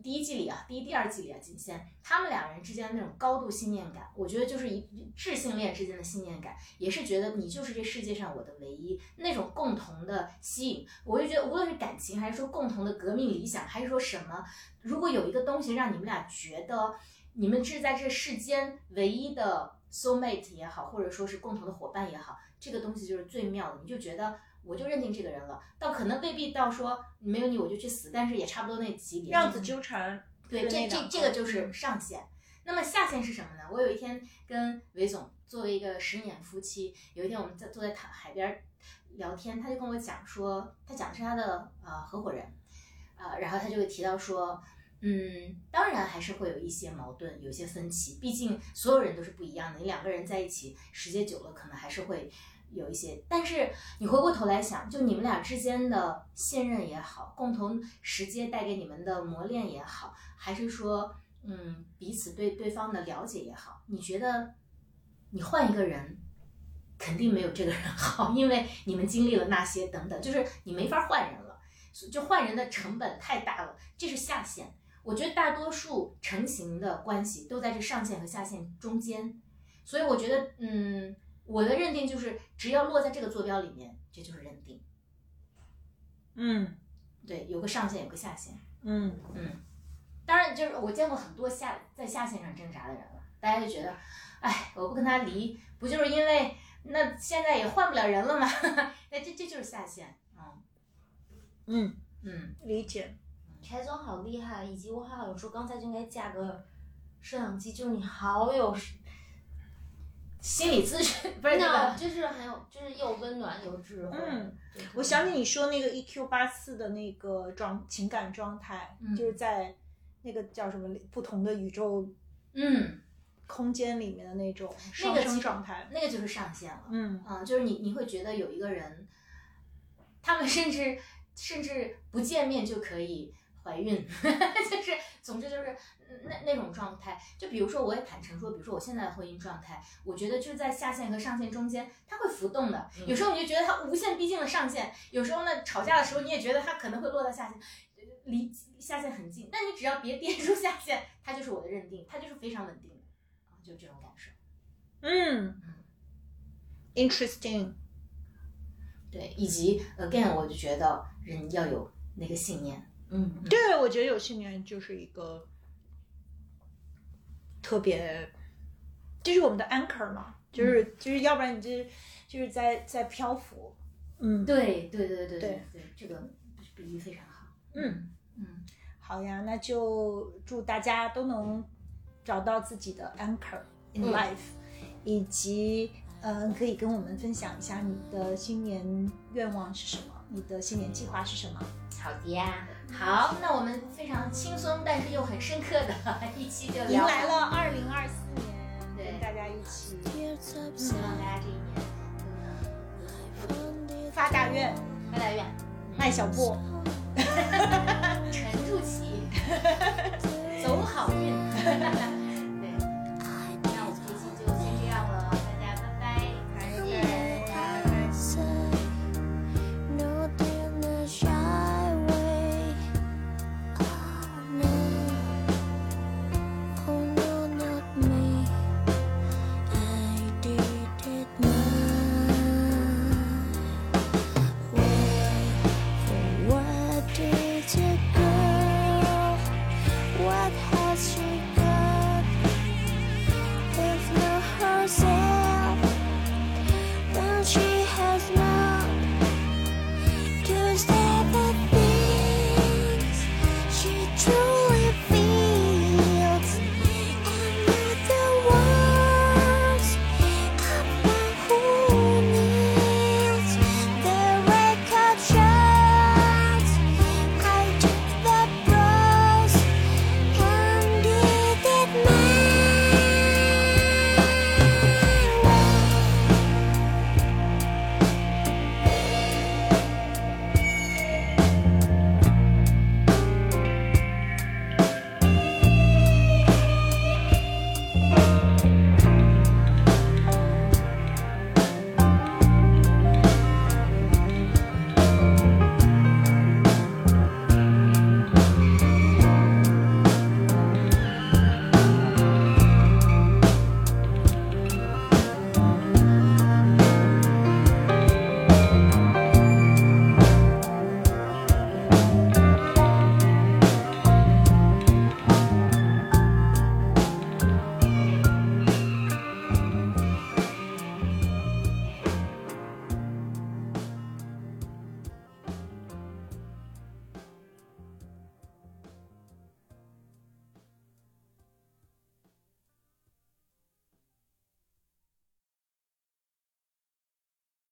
第一季里啊，第一、第二季里啊，仅限他们两人之间的那种高度信念感，我觉得就是一智性恋之间的信念感，也是觉得你就是这世界上我的唯一，那种共同的吸引。我就觉得，无论是感情，还是说共同的革命理想，还是说什么，如果有一个东西让你们俩觉得你们是在这世间唯一的 soul mate 也好，或者说是共同的伙伴也好，这个东西就是最妙的，你就觉得。我就认定这个人了，到可能未必到说没有你我就去死，但是也差不多那级别。让子纠缠。对，这这这个就是上限。那么下限是什么呢？我有一天跟韦总作为一个十年夫妻，有一天我们在坐在海海边儿聊天，他就跟我讲说，他讲的是他的呃合伙人，呃，然后他就会提到说，嗯，当然还是会有一些矛盾，有一些分歧，毕竟所有人都是不一样的，你两个人在一起时间久了，可能还是会。有一些，但是你回过头来想，就你们俩之间的信任也好，共同时间带给你们的磨练也好，还是说，嗯，彼此对对方的了解也好，你觉得你换一个人，肯定没有这个人好，因为你们经历了那些等等，就是你没法换人了，就换人的成本太大了，这是下限。我觉得大多数成型的关系都在这上限和下限中间，所以我觉得，嗯。我的认定就是，只要落在这个坐标里面，这就是认定。嗯对，有个上限，有个下限。嗯嗯，当然，就是我见过很多下在下限上挣扎的人了，大家就觉得，哎，我不跟他离，不就是因为那现在也换不了人了吗？那这这就是下限。嗯嗯，嗯，理解。柴总好厉害，以及我好像说刚才就应该架个摄像机，就是你好有心理咨询 不是那那个，就是很有，就是又温暖又智慧。嗯，我想起你说那个 EQ 八四的那个状情感状态，嗯就是在那个叫什么不同的宇宙嗯，空间里面的那种那上升状态。那个就是上限了。嗯嗯，就是你你会觉得有一个人，他们甚至甚至不见面就可以怀怀孕，就是总之就是那那种状态。就比如说，我也坦诚说，比如说我现在的婚姻状态，我觉得就是在下限和上限中间，它会浮动的。有时候你就觉得它无限逼近了上限，有时候呢吵架的时候你也觉得它可能会落到下限，离下限很近。但你只要别跌出下限，它就是我的认定，它就是非常稳定的，就这种感受。嗯，interesting。对，以及 again，我就觉得人要有那个信念。嗯，嗯对，我觉得有信念就是一个特别，这是我们的 anchor 嘛，就是、就是要不然你这就是在在漂浮。嗯，对对对对对对对，这个比喻非常好。嗯嗯，好呀，那就祝大家都能找到自己的 anchor in 嗯 life，、以及嗯、呃可以跟我们分享一下你的新年愿望是什么，你的新年计划是什么。好的呀，好，那我们非常轻松，但是又很深刻的 一期就迎聊来了二零二四年，对。跟大家一起希望大家这一年都能发大愿，发大愿，迈小步。沉住气，走好运。